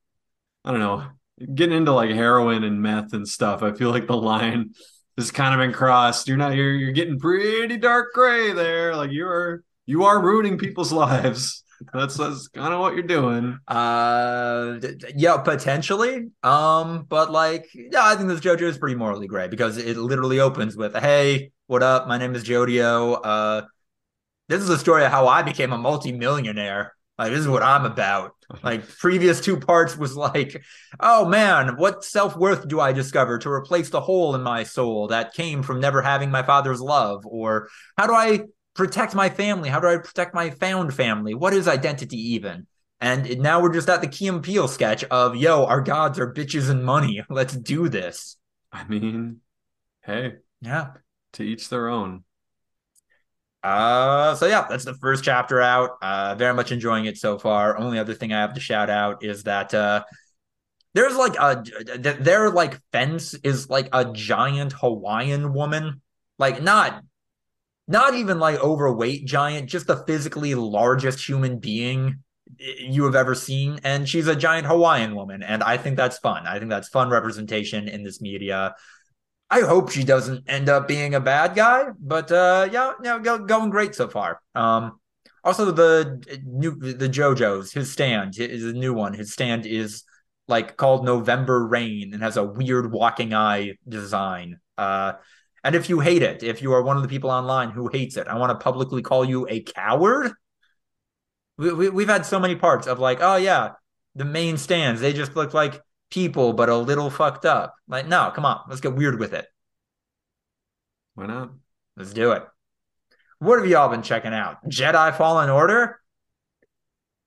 I don't know. Getting into like heroin and meth and stuff. I feel like the line has kind of been crossed. You're not. You're you're getting pretty dark gray there. Like you are you are ruining people's lives. That's that's kind of what you're doing. Uh, yeah, potentially. Um, but like, yeah, I think this JoJo is pretty morally gray because it literally opens with, "Hey, what up? My name is Jodio. Uh, this is the story of how I became a multimillionaire. Like, this is what I'm about." Like, previous two parts was like, "Oh man, what self worth do I discover to replace the hole in my soul that came from never having my father's love?" Or how do I protect my family? How do I protect my found family? What is identity even? And now we're just at the Key and Peele sketch of, yo, our gods are bitches and money. Let's do this. I mean, hey, Yeah. to each their own. Uh, so yeah, that's the first chapter out. Uh, very much enjoying it so far. Only other thing I have to shout out is that uh, there's like a their like fence is like a giant Hawaiian woman, like not not even like overweight giant, just the physically largest human being you have ever seen, and she's a giant Hawaiian woman, and I think that's fun. I think that's fun representation in this media. I hope she doesn't end up being a bad guy, but uh, yeah, go, going great so far. Um, also the new the JoJo's his stand is a new one. His stand is like called November Rain and has a weird walking eye design. Uh, and if you hate it, if you are one of the people online who hates it, I want to publicly call you a coward. We, we, we've had so many parts of like, oh yeah, the main stands they just look like people, but a little fucked up. Like, no, come on, let's get weird with it. Why not? Let's do it. What have y'all been checking out? Jedi Fallen Order?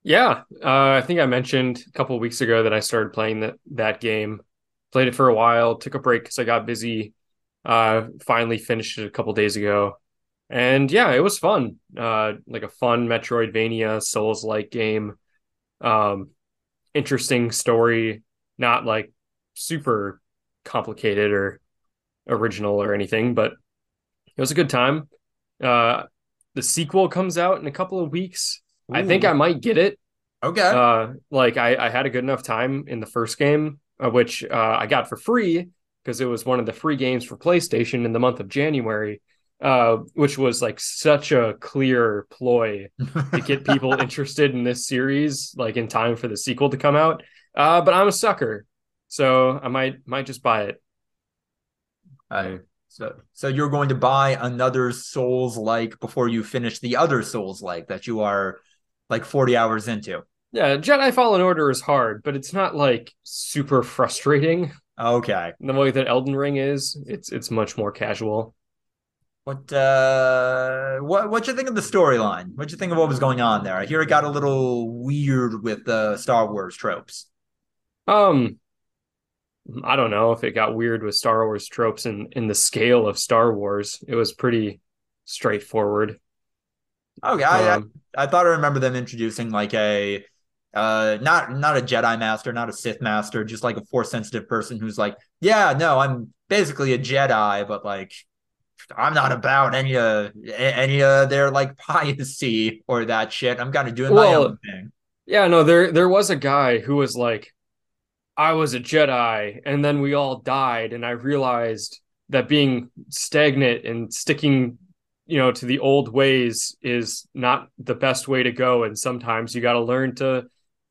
Yeah, uh, I think I mentioned a couple weeks ago that I started playing that that game. Played it for a while, took a break because I got busy. Uh, finally finished it a couple days ago, and yeah, it was fun. Uh, like a fun Metroidvania Souls-like game. Um, interesting story not like super complicated or original or anything, but it was a good time. Uh, the sequel comes out in a couple of weeks. Ooh. I think I might get it. Okay. Uh, like I, I had a good enough time in the first game, uh, which uh, I got for free because it was one of the free games for PlayStation in the month of January, uh, which was like such a clear ploy to get people interested in this series, like in time for the sequel to come out. Uh, but I'm a sucker, so I might might just buy it. I so so you're going to buy another Souls like before you finish the other Souls like that you are like 40 hours into. Yeah, Jedi Fallen Order is hard, but it's not like super frustrating. Okay. The way that Elden Ring is, it's it's much more casual. What uh what what you think of the storyline? What do you think of what was going on there? I hear it got a little weird with the Star Wars tropes. Um, I don't know if it got weird with Star Wars tropes in in the scale of Star Wars. It was pretty straightforward. Okay, I, um, I, I thought I remember them introducing like a uh not not a Jedi master, not a Sith master, just like a force sensitive person who's like, yeah, no, I'm basically a Jedi, but like I'm not about any uh any uh their like piracy or that shit. I'm kind of doing well, my own thing. Yeah, no, there there was a guy who was like, I was a Jedi and then we all died and I realized that being stagnant and sticking you know to the old ways is not the best way to go and sometimes you got to learn to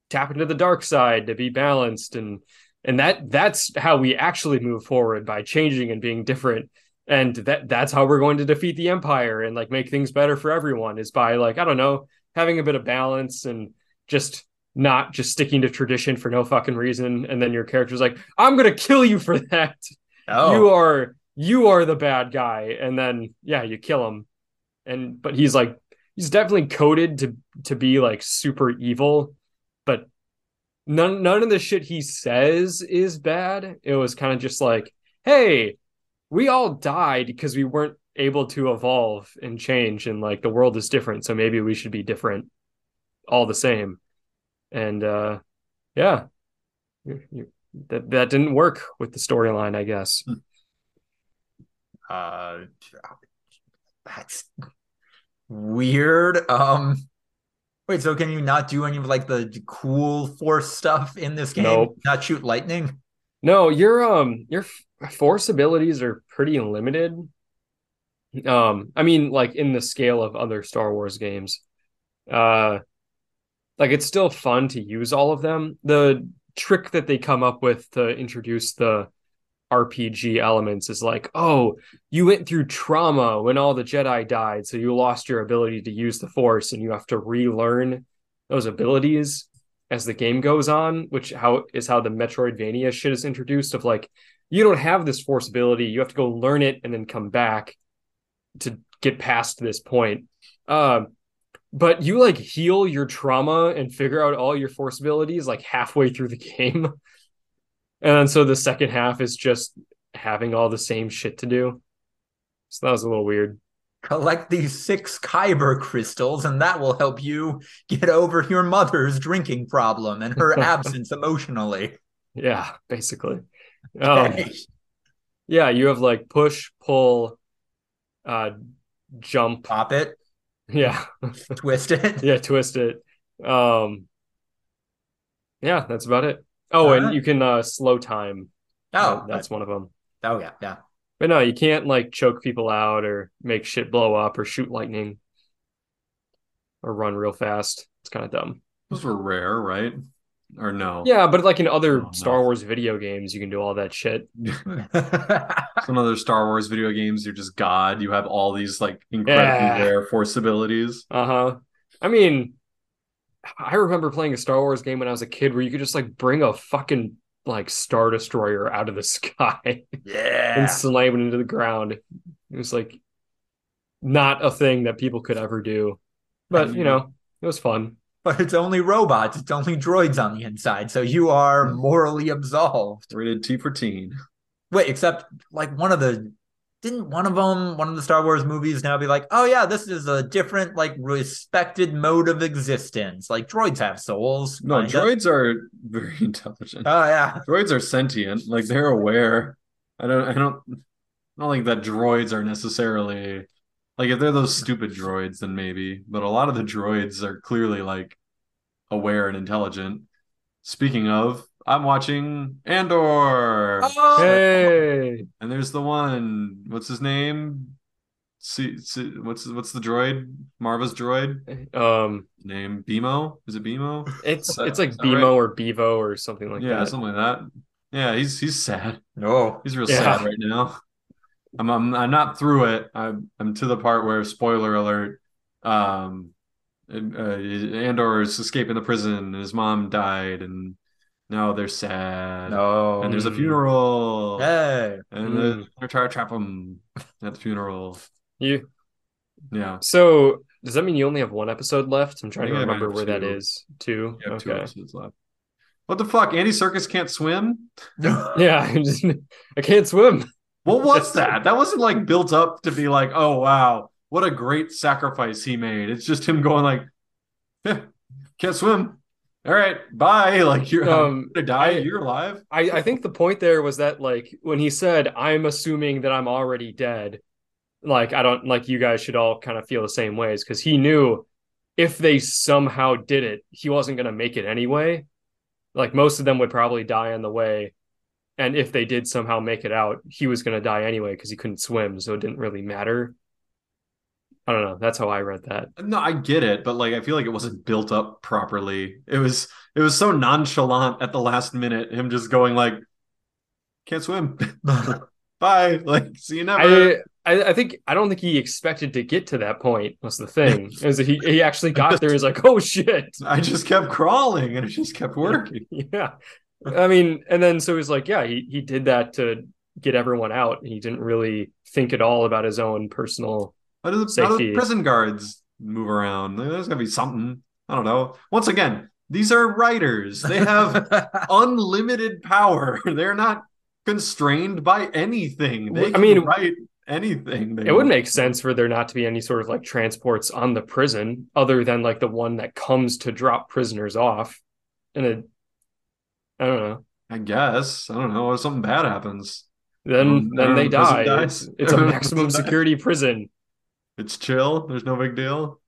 tap into the dark side to be balanced and and that that's how we actually move forward by changing and being different. And that that's how we're going to defeat the empire and like make things better for everyone is by like i don't know having a bit of balance and just not just sticking to tradition for no fucking reason and then your character's like i'm gonna kill you for that. Oh. you are you are the bad guy and then yeah you kill him. And but he's like he's definitely coded to to be like super evil but none none of the shit he says is bad. It was kind of just like hey we all died because we weren't able to evolve and change and like the world is different so maybe we should be different all the same and uh, yeah, that that didn't work with the storyline, I guess. Hmm. Uh, that's weird. Um, wait, so can you not do any of like the cool force stuff in this game? Nope. Not shoot lightning? No, your um your force abilities are pretty limited. Um, I mean, like in the scale of other Star Wars games. Uh, like it's still fun to use all of them. The trick that they come up with to introduce the RPG elements is like, oh, you went through trauma when all the Jedi died, so you lost your ability to use the Force, and you have to relearn those abilities as the game goes on, which how is how the Metroidvania shit is introduced. Of like, you don't have this Force ability, you have to go learn it and then come back to get past this point. Um, but you like heal your trauma and figure out all your force abilities like halfway through the game. And then so the second half is just having all the same shit to do. So that was a little weird. collect these six kyber crystals and that will help you get over your mother's drinking problem and her absence emotionally Yeah, basically. Um, Okay. yeah, you have like push, pull, uh, jump. pop it Yeah, twist it yeah, twist it. Um, yeah, that's about it. Oh, and you can uh slow time. oh that's one of them. oh yeah yeah But no, you can't like choke people out or make shit blow up or shoot lightning or run real fast. It's kind of dumb. Those were rare, right? Or no? Yeah, but like in other Oh, no. Star Wars video games, you can do all that shit. Some other Star Wars video games, you're just God. You have all these like incredibly Yeah. rare force abilities. Uh huh. I mean, I remember playing a Star Wars game when I was a kid where you could just like bring a fucking like Star Destroyer out of the sky yeah and slam it into the ground. It was like not a thing that people could ever do. But you know, it was fun. But it's only robots it's only droids on the inside so you are hmm. morally absolved Rated T for teen. Wait, except like one of the didn't one of them one of the Star Wars movies now be like, oh yeah, this is a different like respected mode of existence. Like droids have souls. No, kinda. droids are very intelligent. Oh yeah, droids are sentient. Like they're aware. I don't. I don't. I don't think that droids are necessarily like if they're those stupid droids, then maybe. But a lot of the droids are clearly like aware and intelligent. Speaking of, I'm watching Andor, Oh, Hey, and there's the one. What's his name? See, see, what's what's the droid? Marva's droid um, name? Bimo? Is it Bimo? it's that- it's like is Bimo right? or Bevo or something like yeah, that. something like that. Yeah, he's he's sad. no. He's real Yeah. sad right now. I'm, I'm I'm not through it. I'm I'm to the part where spoiler alert. Um, and, uh, Andor is escaping the prison, and his mom died, and now they're sad. No. And there's a funeral, Hey. and Mm. they're trying to trap him at the funeral. You Yeah, so does that mean you only have one episode left? I'm trying to think I might remember where have that two. is. Two. you have two Okay. episodes left. What the fuck? Andy Serkis can't swim. Yeah, I just- I can't swim. What was that? That wasn't like built up to be like, oh wow, what a great sacrifice he made. It's just him going like, "Eh, can't swim. All right, bye. Like you're Um, gonna die. I- you're alive. I, I think the point there was that like when he said, I'm assuming that I'm already dead, like I don't like you guys should all kind of feel the same ways because he knew if they somehow did it, he wasn't gonna make it anyway. Like most of them would probably die on the way. And if they did somehow make it out, he was gonna die anyway because he couldn't swim, so it didn't really matter. I don't know. That's how I read that. No, I get it, but like I feel like it wasn't built up properly. It was it was so nonchalant at the last minute. Him just going like, can't swim. bye. Like see you never. I, I I think I don't think he expected to get to that point. Was the thing is he he actually got there. He's like, oh shit, I just kept crawling and it just kept working. yeah. I mean, and then so he's like, yeah, he he did that to get everyone out. He didn't really think at all about his own personal. How do the, how do the Safety. prison guards move around? There's gotta be something. I don't know. Once again, these are writers. They have unlimited power. They're not constrained by anything. They I can mean, write anything. They It would make sense for there not to be any sort of like transports on the prison other than like the one that comes to drop prisoners off. And it, I don't know. I guess. I don't know. If something bad happens, Then Um, then they prison die. dies. It's, a maximum security prison. it's chill. There's no big deal.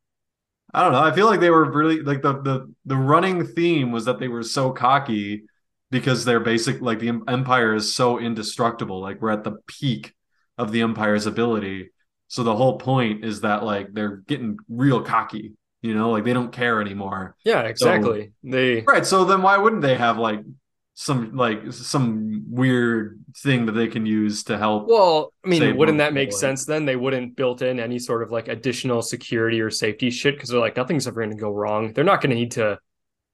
I don't know. I feel like they were really like the the the running theme was that they were so cocky because they're basic like the empire is so indestructible. Like we're at the peak of the empire's ability. So the whole point is that like they're getting real cocky, you know, like they don't care anymore. Yeah, exactly. they Right. So then why wouldn't they have like some like some weird thing that they can use to help? well, I mean, wouldn't that make people. sense then? They wouldn't built in any sort of like additional security or safety shit because they're like nothing's ever going to go wrong. They're not going to need to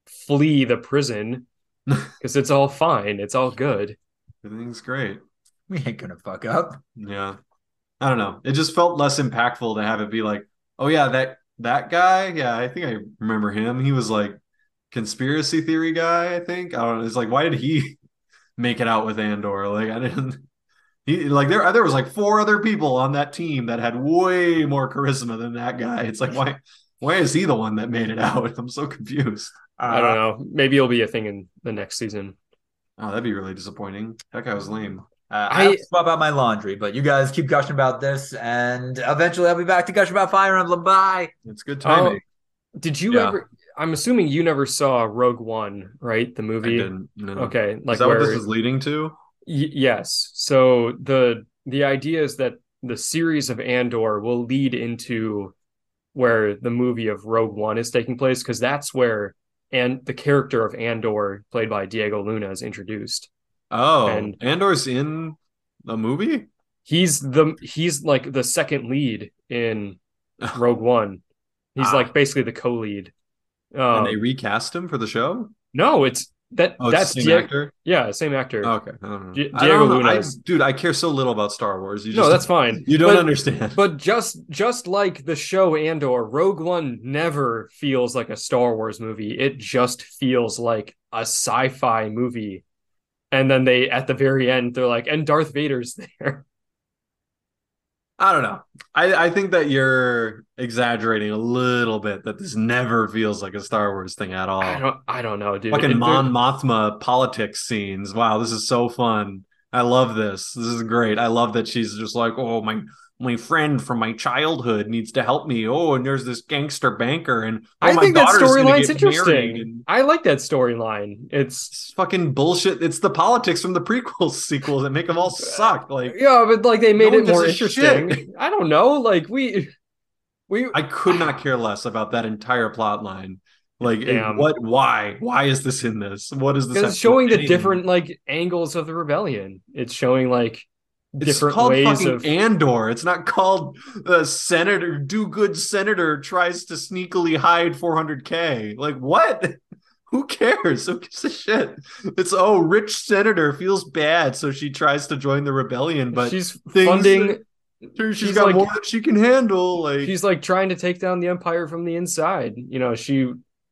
flee the prison because it's all fine. It's all good. Everything's great. we ain't gonna fuck up. Yeah. I don't know. It just felt less impactful to have it be like, oh yeah, that that guy. Yeah, I think I remember him. He was like conspiracy theory guy, I think. I don't know. It's like, why did he make it out with Andor? Like I didn't He like there there was like four other people on that team that had way more charisma than that guy. It's like why why is he the one that made it out? I'm so confused. I don't know. Maybe it'll be a thing in the next season. Oh, that'd be really disappointing. That guy was lame. Uh, I, I- have to swap out my laundry, but you guys keep gushing about this, and eventually I'll be back to gush about Fire Emblem. Bye. It's good timing. Did you Yeah. ever? I'm assuming you never saw Rogue One, right? The movie. No. Okay, like is that where? what this is leading to? Y- yes. So the the idea is that the series of Andor will lead into where the movie of Rogue One is taking place because that's where and the character of Andor, played by Diego Luna, is introduced. Oh, And- Andor's in the movie. He's the he's like the second lead in Rogue One. He's Ah. like basically the co-lead. And Um, they recast him for the show. no, it's that Oh, that's the same Die- actor. yeah, same actor. Okay, don't know. Di- Diego. Luna I- dude. I care so little about Star Wars. You just no, that's fine. you don't But- understand. But just just like the show Andor, Rogue One never feels like a Star Wars movie. It just feels like a sci-fi movie. And then they at the very end they're like, and Darth Vader's there. I don't know. I, I think that you're exaggerating a little bit. That this never feels like a Star Wars thing at all. I don't I don't know, dude. Fucking Mon Mothma politics scenes. Wow, this is so fun. I love this. This is great. I love that she's just like, oh my my friend from my childhood needs to help me. Oh, and there's this gangster banker, and oh, I my think that storyline's interesting. and I like that storyline. It's It's fucking bullshit. It's the politics from the prequel sequels that make them all suck. Like yeah, but like they made No it more interesting. shit. I don't know. Like we we I could not care less about that entire plot line. Like what? Why? Why is this in this? What is this? it's have to do showing the different like angles of the rebellion. It's showing like It's called ways fucking of Andor. It's not called uh, Senator Do Good Senator tries to sneakily hide 400k. Like what? Who cares? Who gives a shit? It's oh, rich senator feels bad, so she tries to join the rebellion, but she's things- funding she's she's got like- more than she can handle. Like she's like trying to take down the empire from the inside you know she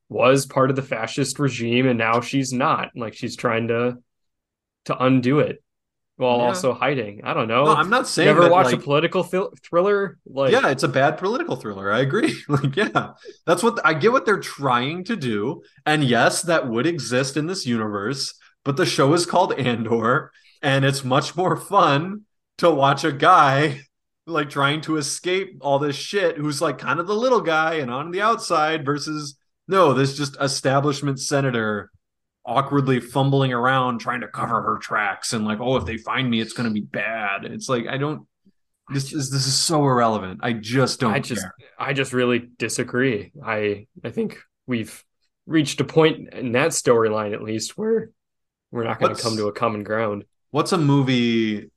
was part of the fascist regime and now she's not like she's trying to to undo it while Yeah. also hiding i don't know no, I'm not saying never that, watched like, a political thil- thriller like yeah, it's a bad political thriller. I agree. like, yeah, that's what I get what they're trying to do. And yes, that would exist in this universe, but the show is called Andor, and it's much more fun to watch a guy like trying to escape all this shit who's like kind of the little guy and on the outside versus no, this just establishment senator awkwardly fumbling around trying to cover her tracks and like, oh, if they find me, it's gonna be bad. It's like I don't this is this is so irrelevant. I just don't I just care. I just really disagree. I I think we've reached a point in that storyline at least where we're not going to come to a common ground. What's a movie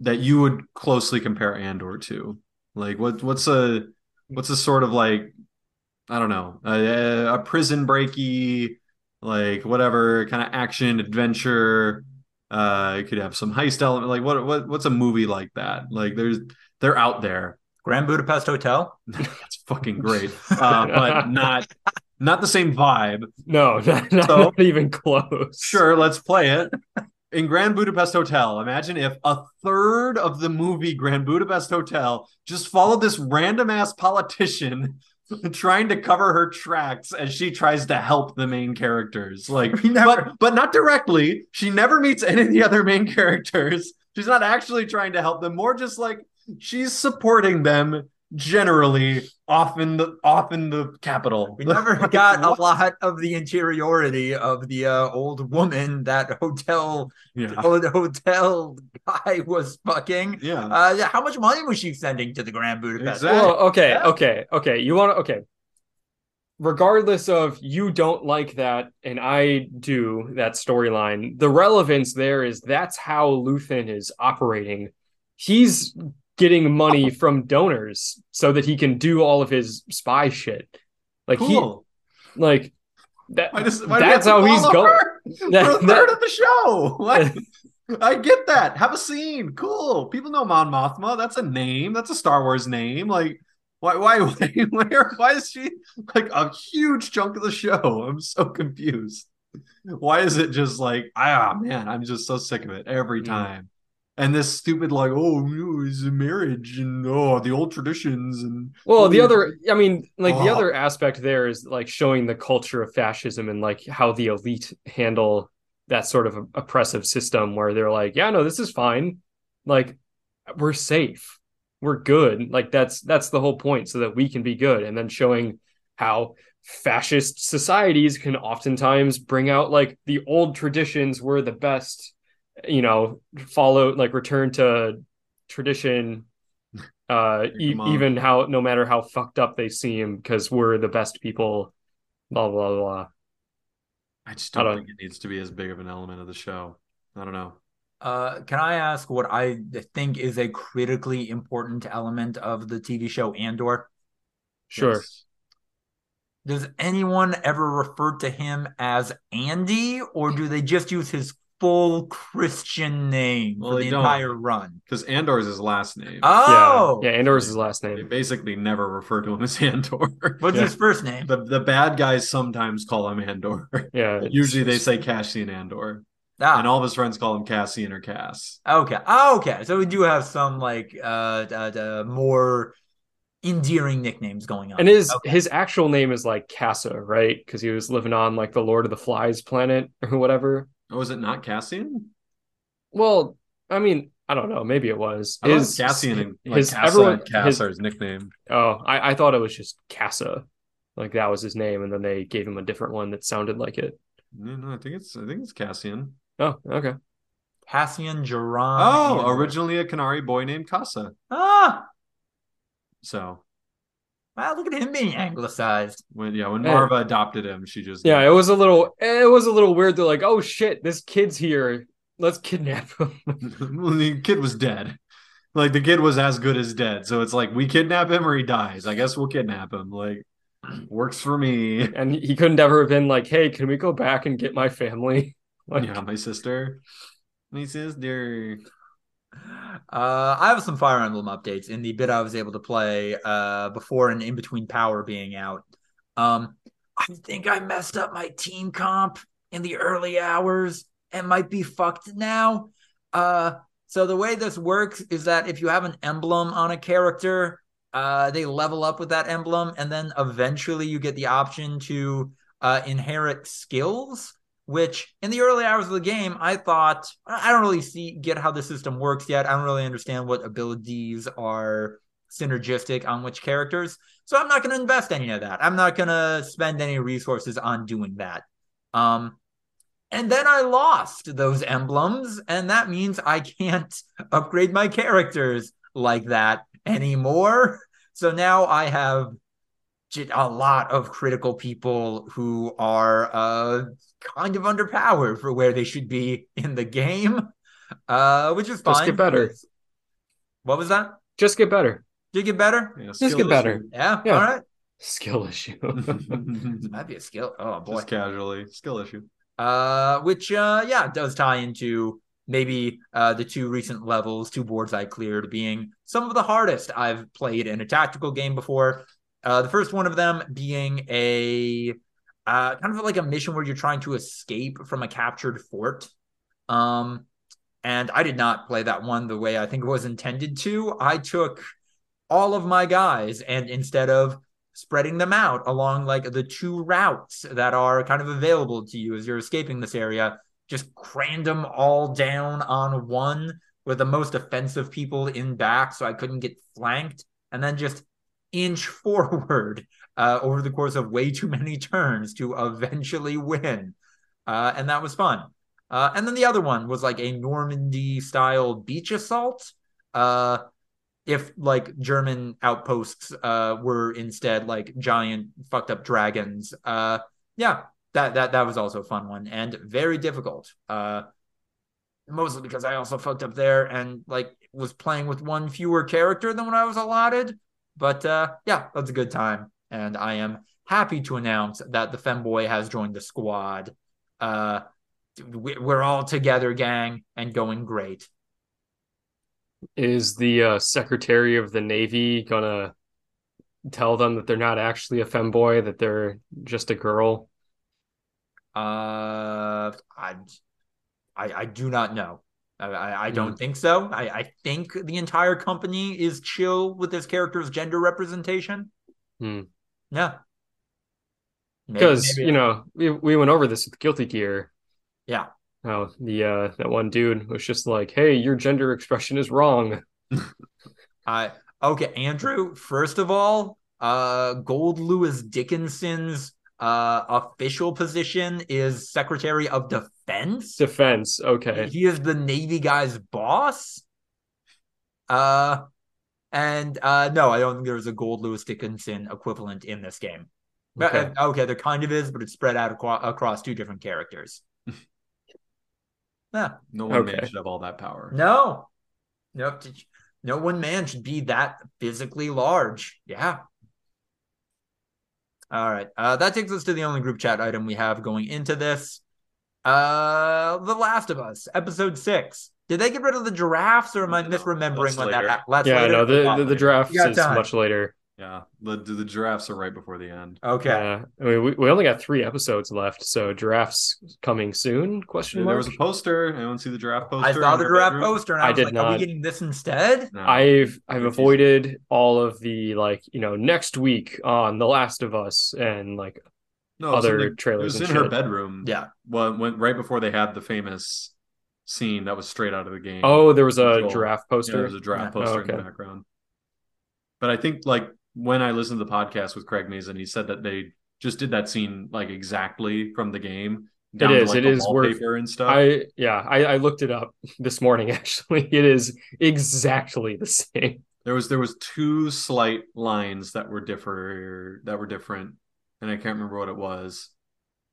that you would closely compare Andor to? Like what what's a what's a sort of like I don't know a, a prison breaky like whatever kind of action adventure. Uh, it could have some heist element. Like what what what's a movie like that? Like there's they're out there. Grand Budapest Hotel. That's fucking great, uh, but not not the same vibe. No, not, not, So- not even close. Sure, let's play it. In Grand Budapest Hotel, imagine if a third of the movie Grand Budapest Hotel just followed this random ass politician trying to cover her tracks as she tries to help the main characters. Like, never- but but not directly. She never meets any of the other main characters. She's not actually trying to help them. More just like she's supporting them generally often the often the capital. We never got a lot of the interiority of the uh, old woman that hotel Yeah. old hotel guy was fucking. Yeah. Uh, how much money was she sending to the Grand Budapest? Exactly. Well, okay, Yeah. okay, okay. You want to okay. Regardless of you don't like that and I do that storyline, the relevance there is that's how Luthen is operating. He's getting money from donors so that he can do all of his spy shit. Like cool. he like that. Why does, why that's how he's going. That- for a third of the show. What? I get that. Have a scene. Cool. People know Mon Mothma. That's a name. That's a Star Wars name. Like, why, why, why, why is she like a huge chunk of the show? I'm so confused. Why is it just like, ah, man, I'm just so sick of it every Mm. time. And this stupid like oh it's a marriage and oh the old traditions and Well, the Oh, other, I mean, like the Oh. other aspect there is like showing the culture of fascism and like how the elite handle that sort of oppressive system where they're like, yeah, no, this is fine. Like, we're safe. We're good. Like that's that's the whole point, so that we can be good. And then showing how fascist societies can oftentimes bring out like the old traditions were the best, you know, follow like return to tradition uh e- even how no matter how fucked up they seem because we're the best people blah blah blah I just I don't, don't- think it needs to be as big of an element of the show. I don't know. Uh, can I ask what I think is a critically important element of the TV show Andor? sure Yes. Does anyone ever refer to him as Andy, or do they just use his full Christian name Well, for the don't. entire run? Because Andor is his last name. Oh, yeah yeah andor's his last name. They basically never refer to him as Andor. what's Yeah. his first name? the the bad guys sometimes call him Andor. yeah Usually they say Cassian Andor, Ah, and all of his friends call him Cassian or Cass. okay, oh, okay. So we do have some like uh, uh, uh more endearing nicknames going on. and his Okay. his actual name is like Casa, right? Because he was living on like the Lord of the Flies planet or whatever. Oh, is it not Cassian? Well, I mean, I don't know. Maybe it was I his Cassian and like his Casa everyone and Cass his, are his nickname. oh, I, I thought it was just Casa, like that was his name, and then they gave him a different one that sounded like it. No, no, I think it's I think it's Cassian. Oh, okay. Cassian Jeron. Oh, originally a Kenari boy named Casa. Ah, So wow, look at him being anglicized. when yeah, when Hey. Marva adopted him, she just Yeah, it was a little it was a little weird. They're like, oh shit, this kid's here. Let's kidnap him. well, the kid was dead. Like the kid was as good as dead. So it's like we kidnap him or he dies. I guess we'll kidnap him. Like works for me. and he couldn't ever have been like, hey, can we go back and get my family? Like, yeah, my sister. My sister. Uh, I have some Fire Emblem updates in the bit I was able to play uh, before and in between Power being out. Um, I think I messed up my team comp in the early hours and might be fucked now. Uh, so the way this works is that if you have an emblem on a character, uh, they level up with that emblem, and then eventually you get the option to uh, inherit skills which in the early hours of the game i thought i don't really see get how the system works yet. I don't really understand what abilities are synergistic on which characters. So i'm not going to invest any of that. I'm not going to spend any resources on doing that. Um and then i lost those emblems and that means i can't upgrade my characters like that anymore. So now i have a lot of critical people who are uh kind of underpowered for where they should be in the game, uh, which is fine. Just get better. What was that? just get better. Did get better? Yeah, Just skill get better. issue. Yeah. Yeah. All right. Skill issue. Might be a skill. Oh boy. Just casually. Skill issue. Uh, which uh, yeah, does tie into maybe uh the two recent levels, two boards I cleared being some of the hardest I've played in a tactical game before. Uh, the first one of them being a uh kind of like a mission where you're trying to escape from a captured fort. Um, and I did not play that one the way I think it was intended to. I took all of my guys and instead of spreading them out along like the two routes that are kind of available to you as you're escaping this area just crammed them all down on one with the most offensive people in back so i couldn't get flanked and then just inch forward uh, over the course of way too many turns to eventually win uh, and that was fun uh, and then the other one was like a normandy style beach assault uh, if like German outposts uh were instead like giant fucked up dragons. Uh yeah, that that that was also a fun one and very difficult. Mostly because I also fucked up there and like was playing with one fewer character than what I was allotted. But yeah, that's a good time. And I am happy to announce that the femboy has joined the squad. Uh we- we're all together, gang, and going great. Is the uh, Secretary of the Navy gonna tell them that they're not actually a femboy, that they're just a girl? Uh, I, I, I do not know. I, I, I don't think so. I, I think the entire company is chill with this character's gender representation. Hmm. Yeah. Because you know we, we went over this with guilty gear Yeah. how the uh that one dude was just like hey your gender expression is wrong I okay, Andrew. First of all, uh, Goldlewis Dickinson's uh official position is Secretary of Defense. defense okay He is the Navy guy's boss. Uh, and uh, no, I don't think there's a Goldlewis Dickinson equivalent in this game. But, Okay. uh, okay, there kind of is, but it's spread out aqua- across two different characters. yeah, No one Okay. man should have all that power. no, no, no one man should be that physically large. Yeah. All right. Uh, that takes us to the only group chat item we have going into this. Uh, The Last of Us, episode six. Did they get rid of the giraffes, or am I No, misremembering that's when that later. happened? That's yeah later? no the, Not the, the later. draft is time. much later Yeah, the, the the giraffes are right before the end. Okay. yeah i mean we, we only got three episodes left so giraffes coming soon question there mark was a poster. Anyone see the giraffe poster? I saw the giraffe bedroom? poster and I, I was did like, are we getting this instead? No. I've I've You're avoided all of the like you know next week on The Last of Us and like no, other something- trailers It was and in her bedroom. Yeah. Well, when right before they had the famous scene that was straight out of the game. oh there was a Joel. giraffe Yeah, poster there was a giraffe poster Oh, in the background. But I think like when I listened to the podcast with Craig Mazin, he said that they just did that scene like exactly from the game. it is. To, like, it the is worth- wallpaper and stuff. I yeah I, I looked it up this morning actually it is exactly the same There was there was two slight lines that were differ that were different, and I can't remember what it was.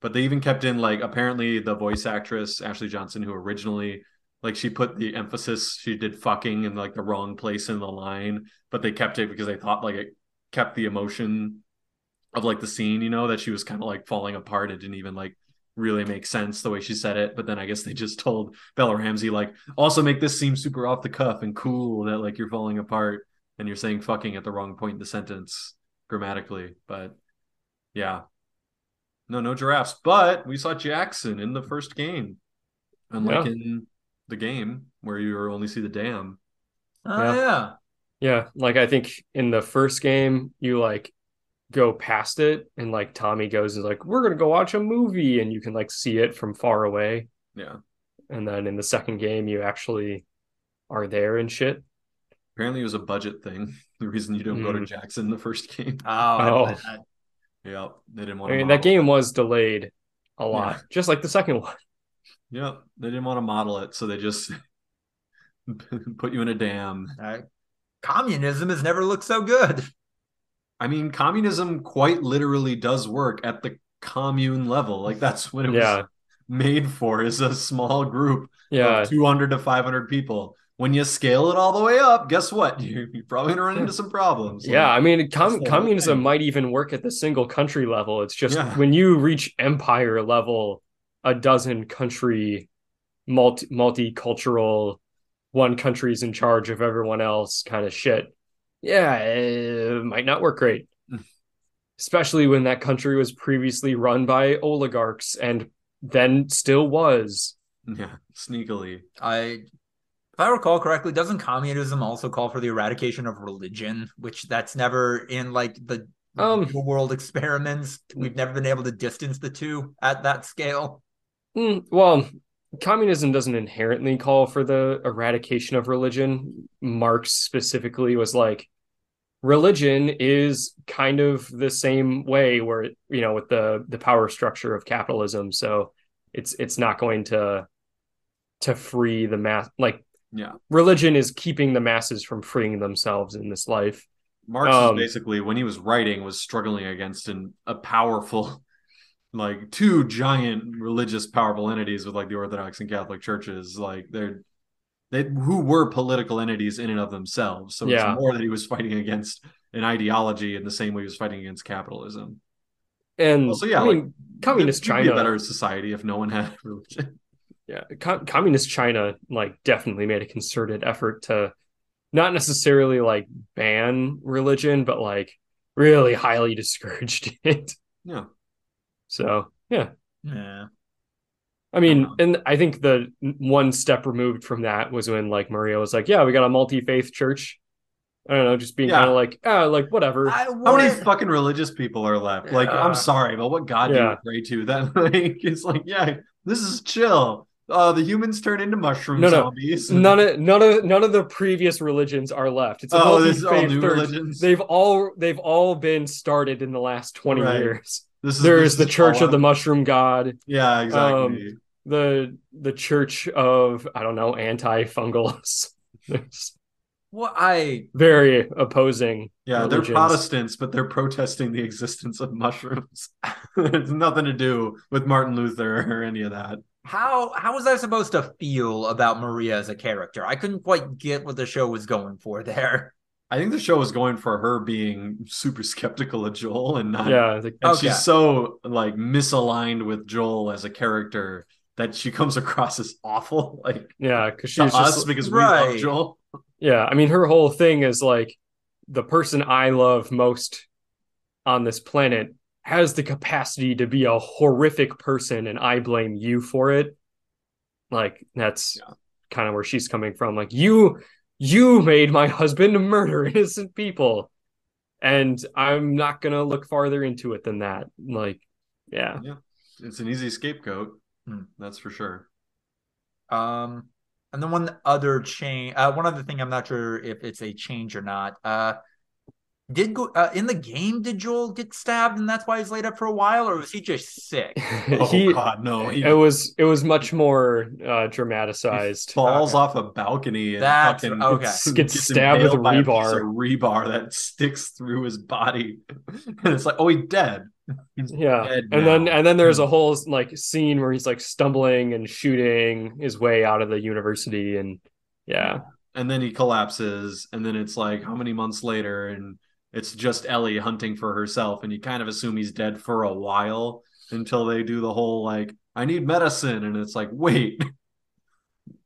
But they even kept in like apparently the voice actress Ashley Johnson, who originally like she put the emphasis she did fucking in like the wrong place in the line, but they kept it because they thought like it kept the emotion of like the scene, you know, that she was kind of like falling apart. It didn't even like really make sense the way she said it. But then I guess they just told Bella Ramsey like also make this seem super off the cuff and cool that like you're falling apart and you're saying fucking at the wrong point in the sentence grammatically. But yeah. No, no giraffes. But we saw Jackson in the first game. Unlike Yeah. in the game where you only see the dam. Oh Yeah. yeah. yeah like I think in the first game you like go past it and like Tommy goes and is like we're gonna go watch a movie and you can like see it from far away Yeah. and then in the second game you actually are there and shit Apparently it was a budget thing. The reason you don't go to Mm. Jackson in the first game. Oh, I Oh. Believe that. Yeah. They didn't want I to mean that game it. was delayed a lot Yeah. just like the second one Yep. They didn't want to model it, so they just put you in a dam. Uh, communism has never looked so good. I mean, communism quite literally does work at the commune level. Like that's what it Yeah. was made for is a small group yeah of 200 to 500 people. When you scale it all the way up, guess what? You, you're probably gonna run into some problems. Yeah, I mean, com- communism thing. might even work at the single country level. It's just Yeah. when you reach empire level, a dozen country, multi multicultural, one country's in charge of everyone else kind of shit. Yeah, it might not work great. Mm. Especially when that country was previously run by oligarchs and then still was. yeah, sneakily. I if I recall correctly, doesn't communism also call for the eradication of religion, which that's never in like the Um, world experiments. We've never been able to distance the two at that scale. Mm, well, communism doesn't inherently call for the eradication of religion. Marx specifically was like, religion is kind of the same way where you know with the the power structure of capitalism. So it's it's not going to to free the mass like Yeah. religion is keeping the masses from freeing themselves in this life. Marx Um, basically when he was writing was struggling against an, a powerful like two giant religious powerful entities with like the Orthodox and Catholic churches like they're they who were political entities in and of themselves so Yeah. it's more that he was fighting against an ideology in the same way he was fighting against capitalism And so yeah, I mean, communist It'd be a better society if no one had religion yeah com- communist china like definitely made a concerted effort to not necessarily like ban religion but like really highly discouraged it yeah so yeah Yeah. I mean, Uh-huh. and I think the one step removed from that was when like Maria was like, "Yeah, we got a multi-faith church." I don't know, just being Yeah. kind of like, "Ah, like whatever." I How many fucking religious people are left? Like, I'm sorry, but what God do Yeah. you pray to? That like it's like, yeah, this is chill. Uh, the humans turn into mushroom No, no. zombies. none of none of none of the previous religions are left. It's oh, this is all new church. religions. They've all they've all been started in the last twenty Right. years. This is There's this the is Church of the Mushroom God, Yeah, exactly. the the Church of I don't know anti-fungals. Well, I very opposing. yeah, religions. they're Protestants, but they're protesting the existence of mushrooms. it's nothing to do with Martin Luther or any of that. How how was I supposed to feel about Maria as a character? I couldn't quite get what the show was going for there. I think the show was going for her being super skeptical of Joel and not Yeah, the- And Okay. she's so like misaligned with Joel as a character that she comes across as awful, like yeah, because to she's us just because we love Joel. Yeah, I mean, her whole thing is like the person I love most on this planet has the capacity to be a horrific person, and I blame you for it. Like that's Yeah. kind of where she's coming from. Like you, you made my husband murder innocent people, and I'm not gonna look farther into it than that. Like, yeah, It's an easy scapegoat. Hmm. That's for sure. Um, and then one other change, uh, one other thing I'm not sure if it's a change or not. Uh, did go uh, in the game? Did Joel get stabbed and that's why he's laid up for a while, or was he just sick? Oh he. God, no! He, It was it was much more uh, he dramatized. falls Okay. off a balcony and That's- fucking okay. gets, Gets stabbed with impaled a rebar. of rebar that sticks through his body, and it's like, oh, he's dead. He's Yeah, dead and then and then there's a whole like scene where he's like stumbling and shooting his way out of the university, and yeah, and then he collapses and then it's like how many months later and it's just ellie hunting for herself and you kind of assume he's dead for a while until they do the whole like i need medicine and it's like wait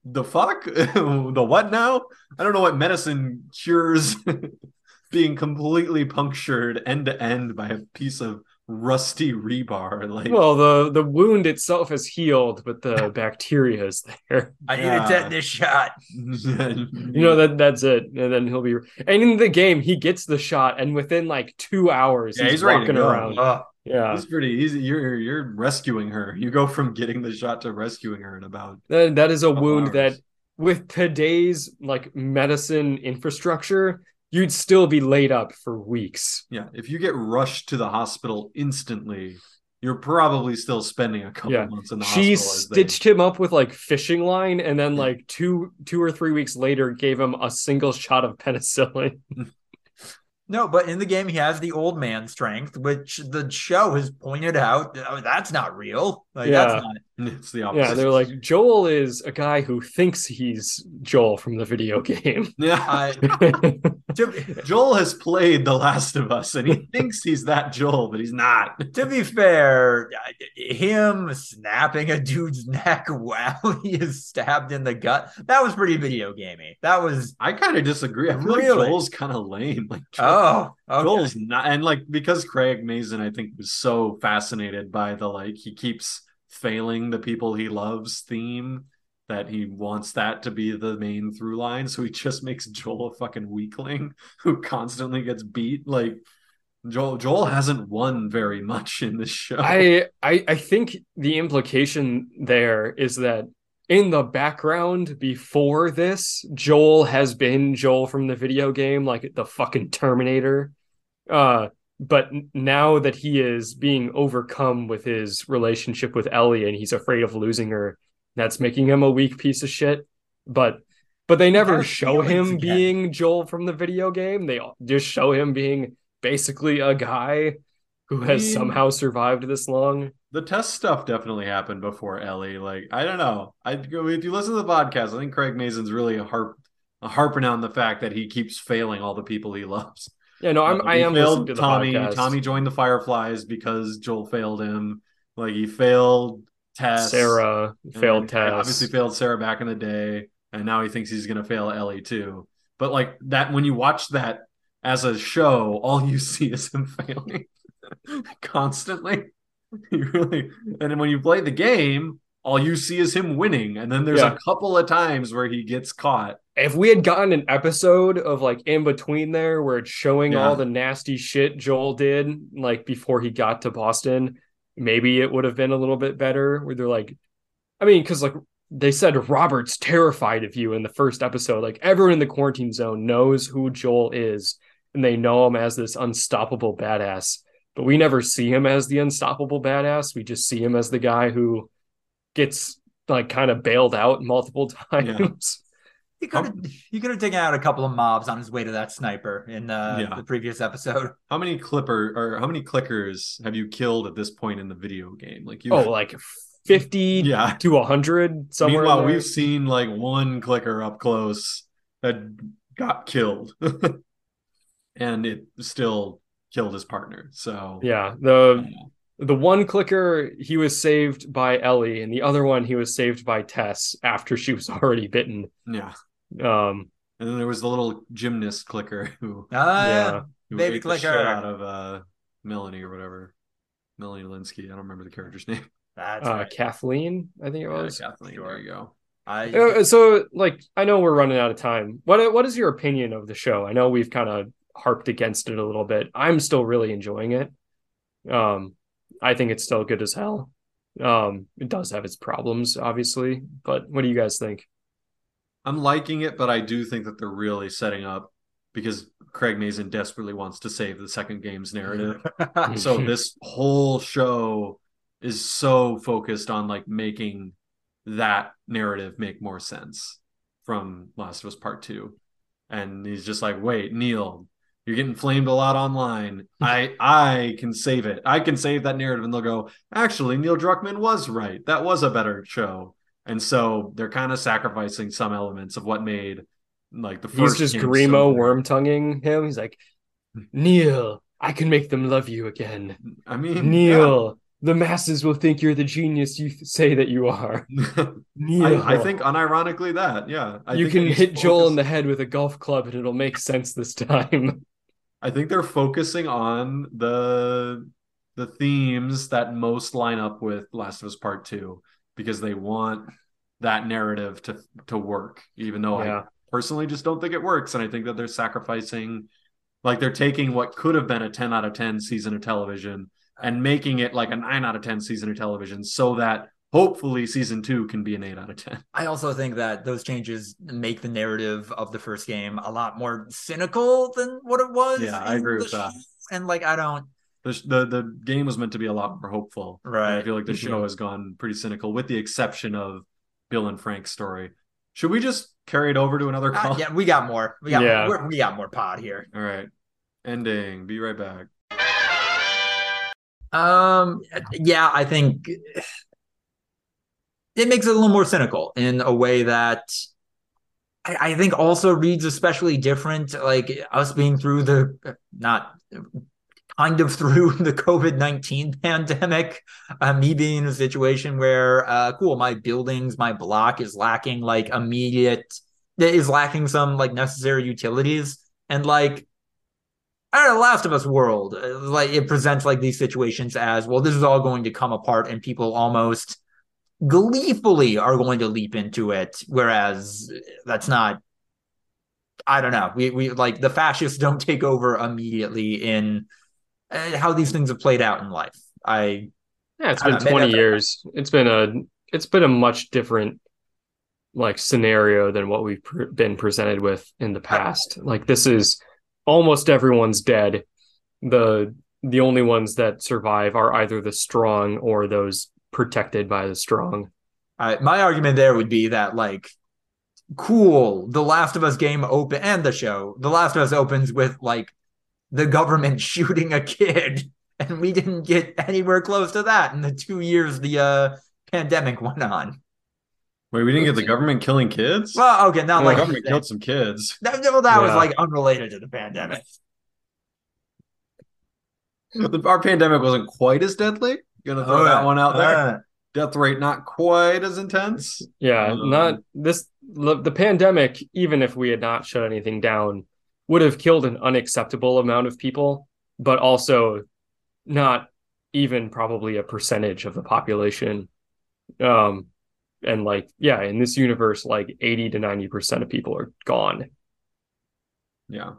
the fuck? The what now? I don't know what medicine cures being completely punctured end to end by a piece of rusty rebar like well the the wound itself is healed, but the bacteria is there. I need Yeah. a tetanus shot. You know that that's it, and then he'll be. And in the game, he gets the shot, and within like two hours, Yeah, he's, he's walking around. Ugh. Yeah, He's pretty easy. You're you're rescuing her. You go from getting the shot to rescuing her in about that, that is a wound hours. that, with today's like medicine infrastructure, you'd still be laid up for weeks. Yeah, if you get rushed to the hospital instantly, you're probably still spending a couple Yeah. months in the she hospital. as they- stitched him up with like fishing line and then like two two or three weeks later gave him a single shot of penicillin No, but in the game he has the old man strength, which the show has pointed out oh, that's not real. Like Yeah. that's not. It's the opposite. yeah they're like joel is a guy who thinks he's joel from the video game yeah. I, to, Joel has played The Last of Us, and he thinks he's that Joel, but he's not. to be fair, him snapping a dude's neck while he is stabbed in the gut, that was pretty video gamey. That was I kind of disagree. I feel Really? like Joel's kind of lame. Like Joel, oh, okay. Joel's not, and like because Craig Mazin, I think, was so fascinated by the like he keeps failing the people he loves theme that he wants that to be the main through line. So he just makes Joel a fucking weakling who constantly gets beat. Like Joel, Joel hasn't won very much in this show. I, I i think the implication there is that in the background before this joel has been joel from the video game like the fucking terminator uh but now that he is being overcome with his relationship with ellie and he's afraid of losing her that's making him a weak piece of shit but but they never show him again. being joel from the video game they just show him being basically a guy who has mean- somehow survived this long the Tess stuff definitely happened before Ellie. Like I don't know. I if you listen to the podcast, I think Craig Mazin's really harp harping on the fact that he keeps failing all the people he loves. Yeah, no, I'm Uh, I am failed listening to the Tommy. podcast. Tommy joined the Fireflies because Joel failed him. Like he failed Tess. Sarah failed Tess. Obviously failed Sarah back in the day, and now he thinks he's gonna fail Ellie too. But like that, when you watch that as a show, all you see is him failing constantly. You really, and then when you play the game, all you see is him winning, and then there's Yeah. a couple of times where he gets caught. if we had gotten an episode of like in between there where it's showing Yeah. all the nasty shit Joel did, like before he got to Boston, maybe it would have been a little bit better. Where they're like, I mean, because like they said Robert's terrified of you in the first episode. Like everyone in the quarantine zone knows who Joel is, and they know him as this unstoppable badass. But we never see him as the unstoppable badass. We just see him as the guy who gets like kind of bailed out multiple times. He could have he could have taken out a couple of mobs on his way to that sniper in uh, Yeah. the previous episode. How many clipper or how many clickers have you killed at this point in the video game? Like you, Oh, like 50 yeah. to 100 somewhere. Meanwhile, there. we've seen like one clicker up close that got killed, and it still killed his partner. So Yeah, the the one clicker he was saved by Ellie, and the other one he was saved by Tess after she was already bitten. yeah. Um, And then there was the little gymnast clicker who, Uh, yeah, who Baby ate the clicker. out of uh, Melanie or whatever. Melanie Lynskey. I don't remember the character's name. That's uh, right. Kathleen, I think it Yeah, was. Kathleen. Sure. There you go. I, Uh, so, like, I know we're running out of time. What what is your opinion of the show? I know we've kind of harped against it a little bit. I'm still really enjoying it. Um, I think it's still good as hell. Um, it does have its problems, obviously, but what do you guys think? I'm liking it, but I do think that they're really setting up because Craig Mazin desperately wants to save the second game's narrative. so this whole show is so focused on like making that narrative make more sense from Last of Us Part 2. And he's just like, "Wait, Neil, you're getting flamed a lot online. I I can save it. I can save that narrative." And they'll go, "Actually, Neil Druckmann was right. That was a better show." And so they're kind of sacrificing some elements of what made like the first. He's just game so Grima worm tonguing him. He's like, Neil, I can make them love you again. I mean, Neil, the masses will think you're the genius you say that you are. Neil, I, I think unironically that, yeah. I you can hit Joel in the head with a golf club and it'll make sense this time. I think they're focusing on the the themes that most line up with Last of Us Part Two because they want that narrative to to work. Even though I personally just don't think it works, and I think that they're sacrificing, like they're taking what could have been a ten out of ten season of television and making it like a nine out of ten season of television, so that hopefully season two can be an eight out of ten. I also think that those changes make the narrative of the first game a lot more cynical than what it was. Yeah, I in agree the with that. And like, I don't. The, the the game was meant to be a lot more hopeful. And I Mm-hmm. feel like the show Mhm. has gone pretty cynical, with the exception of Bill and Frank's story. Should we just carry it over to another Uh, call? yeah, we got more. We got Yeah. more. We got more pod here. All right. Ending. Be right back. Um, yeah, I think it makes it a little more cynical in a way that I, I think also reads especially different. Like us being through the not kind of through the COVID nineteen pandemic, uh, me being in a situation where, uh, cool, my buildings, my block is lacking like immediate, is lacking some like necessary utilities, and like I don't know, Last of Us world, uh, like it presents like these situations as well. This is all going to come apart, and people almost gleefully are going to leap into it. Whereas that's not. I don't know. We we like the fascists don't take over immediately in uh, how these things have played out in life. I Yeah, it's I been know, 20 that's- years. It's been a it's been a much different like scenario than what we've pr- been presented with in the past. Like this is almost everyone's dead. The the only ones that survive are either the strong or those protected by the strong. I, my argument there would be that like cool the last of us game open and the show the last of us opens with like the government shooting a kid and we didn't get anywhere close to that in the two years the uh pandemic went on Wait, we didn't get the government killing kids? well okay not Well, like the government killed some kids. that, well, that was like unrelated to the pandemic Our pandemic wasn't quite as deadly. Gonna throw that one out there. Uh, Death rate not quite as intense. Yeah, Um, not this the, the pandemic even if we had not shut anything down would have killed an unacceptable amount of people, but also not even probably a percentage of the population. Um and like yeah, in this universe, like eighty to ninety percent of people are gone. Yeah.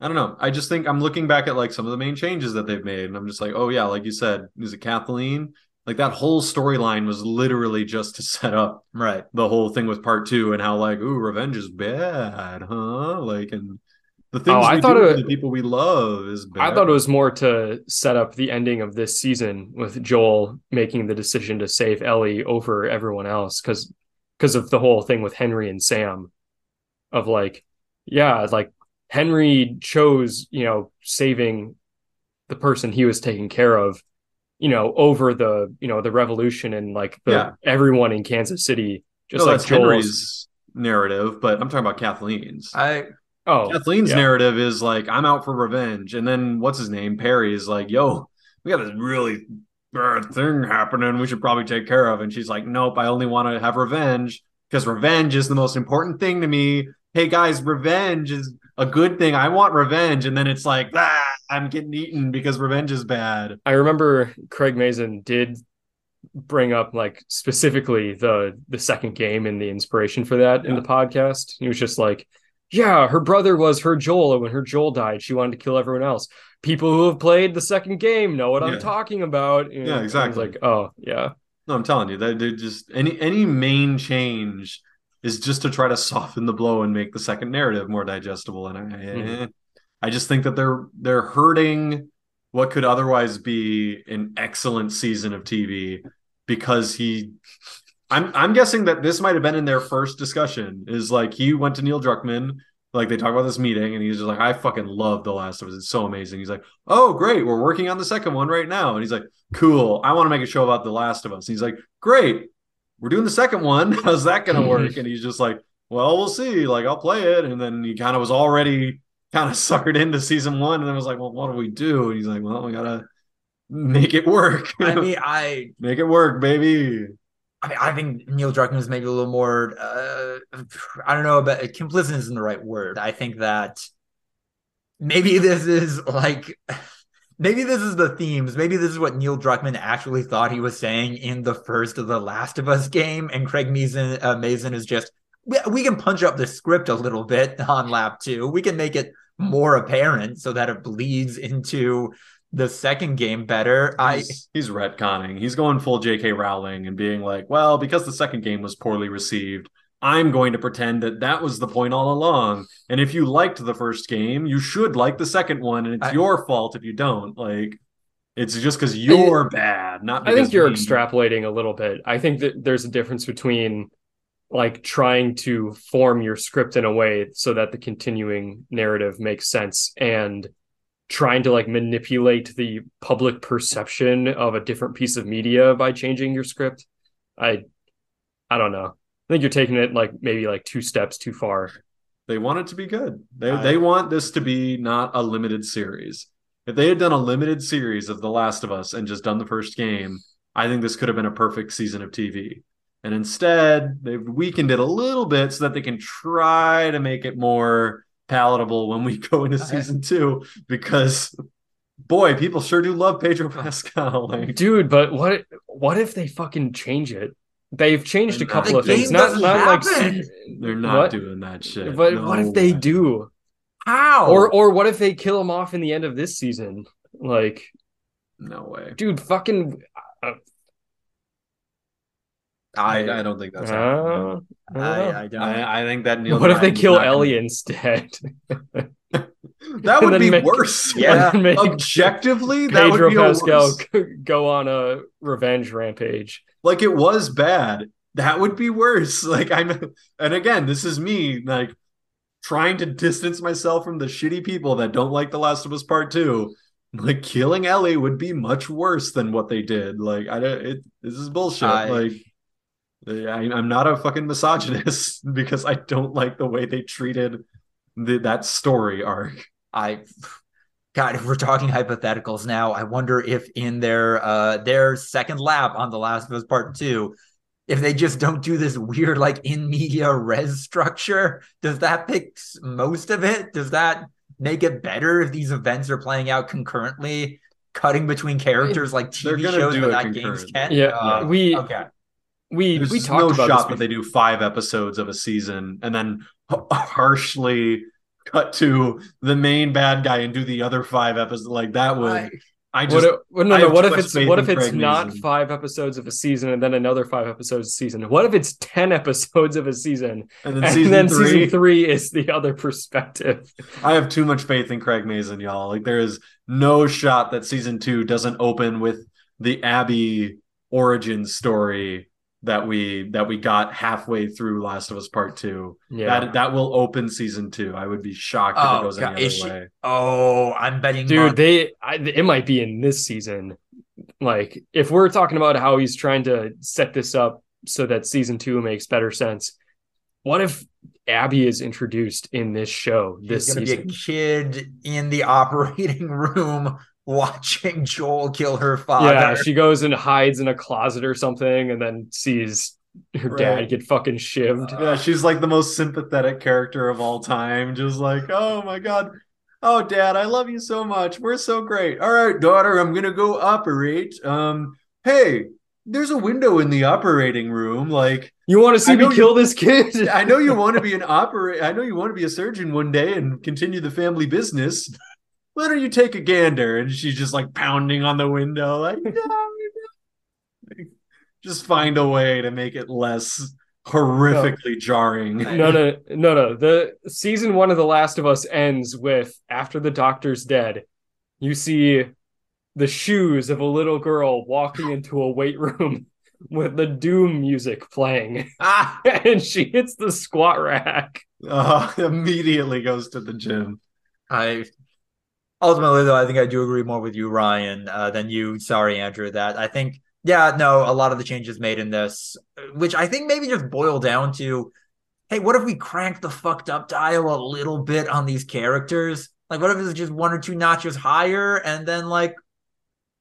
I don't know. I just think I'm looking back at like some of the main changes that they've made, and I'm just like, oh yeah, like you said, is it Kathleen? Like that whole storyline was literally just to set up Right. the whole thing with part two and how like, ooh, revenge is bad, huh? Like, and the things Oh, I thought do it- the people we love is bad. I thought it was more to set up the ending of this season with Joel making the decision to save Ellie over everyone else because because of the whole thing with Henry and Sam of like yeah like Henry chose you know saving the person he was taking care of you know over the you know the revolution and like the Yeah. everyone in Kansas City just no, like that's Henry's narrative, but I'm talking about Kathleen's. I oh Kathleen's yeah. narrative is like, I'm out for revenge. And then what's his name? Perry is like, yo, we got this really bad thing happening. We should probably take care of. And she's like, nope, I only want to have revenge because revenge is the most important thing to me. Hey guys, revenge is a good thing. I want revenge. And then it's like, ah, I'm getting eaten because revenge is bad. I remember Craig Mazin did bring up like specifically the the second game and the inspiration for that in the podcast. He was just like, "Yeah, her brother was her Joel, and when her Joel died, she wanted to kill everyone else." People who have played the second game know what Yeah. I'm talking about. Yeah, exactly. like, oh yeah, No, I'm telling you, that they're just any any main change is just to try to soften the blow and make the second narrative more digestible. And I, Mhm. I just think that they're they're hurting what could otherwise be an excellent season of TV because he. I'm I'm guessing that this might have been in their first discussion. Is like he went to Neil Druckmann, like they talk about this meeting, and he's just like, I fucking love The Last of Us. It's so amazing. He's like, Oh, great, we're working on the second one right now, and he's like, Cool. I want to make a show about The Last of Us. And he's like, Great, we're doing the second one. How's that gonna work? and he's just like, Well, we'll see. Like, I'll play it. And then he kind of was already kind of suckered into season one, and then was like, Well, what do we do? And he's like, Well, we gotta make it work. I mean I make it work, baby. I mean, I think Neil Druckmann is maybe a little more. Uh, I don't know, but complicit isn't the right word. I think that maybe this is like, maybe this is the themes. Maybe this is what Neil Druckmann actually thought he was saying in the first of the Last of Us game, and Craig Mazin, uh, is just. We, we can punch up the script a little bit on lap two. We can make it more apparent so that it bleeds into the second game better. I he's, he's retconning. He's going full J.K. Rowling and being like, well, because the second game was poorly received, I'm going to pretend that that was the point all along. And if you liked the first game, you should like the second one, and it's I- your fault if you don't. Like, it's just because you're bad, not. I think you're we- extrapolating a little bit. I think that there's a difference between like trying to form your script in a way so that the continuing narrative makes sense and trying to like manipulate the public perception of a different piece of media by changing your script. I I don't know. I think you're taking it like maybe like two steps too far. They want it to be good. They I- they want this to be not a limited series. If they had done a limited series of The Last of Us and just done the first game, I think this could have been a perfect season of TV. And instead, they've weakened it a little bit so that they can try to make it more palatable when we go into I- season two. Because, boy, people sure do love Pedro Pascal. Like, Dude, but what what if they fucking change it? They've changed a The couple of things. Not doesn't like they're not What? doing that shit. But what if they do? how Or or what if they kill him off in the end of this season? Like, No way. dude, fucking I, I don't think that's happening. uh, I don't. I, I don't. I, I think that Neil. what if they kill not gonna- Ellie instead? That would be make- worse. Yeah. And make Objectively, that would Pedro be Pascal worse. go on a revenge rampage. Like it was bad. That would be worse. Like I'm, and again, this is me like trying to distance myself from the shitty people that don't like The Last of Us Part Two. Like killing Ellie would be much worse than what they did. Like I don't. It, this is bullshit. I- like. I, I'm not a fucking misogynist because I don't like the way they treated the, that story arc. I God, if we're talking hypotheticals now, I wonder if in their uh their second lap on The Last of Us Part Two, if they just don't do this weird like in media res structure, does that fix most of it? Does that make it better if these events are playing out concurrently, cutting between characters like TV shows do but it not games concurrently. can? Yeah, Uh, we okay. we There's we talked no about shot this that they do five episodes of a season and then harshly cut to the main bad guy and do the other five episodes. Like that would I- I What just if, no, no. What if it's what if it's Craig not Mazin. five episodes of a season and then another five episodes of a season? What if it's ten episodes of a season and then and season then three. season three is the other perspective? I have too much faith in Craig Mazin, y'all. Like there is no shot that season two doesn't open with the Abby origin story that we that we got halfway through Last of Us Part Two. Yeah, That that will open season two. I would be shocked if Oh, it goes God, any other she- way. Oh, I'm betting. dude, they I, it might be in this season. Like if we're talking about how he's trying to set this up so that season two makes better sense, what if Abby is introduced in this show this gonna season? be a kid in the operating room watching Joel kill her father. Yeah, she goes and hides in a closet or something, and then sees her dad get fucking shivved. Yeah, she's like the most sympathetic character of all time. Just like, oh my god, oh dad, I love you so much. We're so great. All right, daughter, I'm gonna go operate. Um, hey, there's a window in the operating room. Like, You want to see I know me you- kill this kid? I know you want to be an operate. I know you want to be a surgeon one day and continue the family business. Why don't you take a gander? And she's just like pounding on the window, like, no, no. Just find a way to make it less horrifically jarring. no, no, no, no. The season one of The Last of Us ends with after the doctor's dead, you see the shoes of a little girl walking into a weight room with the Doom music playing, ah, and she hits the squat rack. Uh, immediately goes to the gym. I ultimately though I think I do agree more with you, Ryan, uh, than you. Sorry, Andrew. That I think yeah, no, a lot of the changes made in this, which I think maybe just boil down to, hey, what if we crank the fucked up dial a little bit on these characters? Like, what if it's just one or two notches higher, and then like,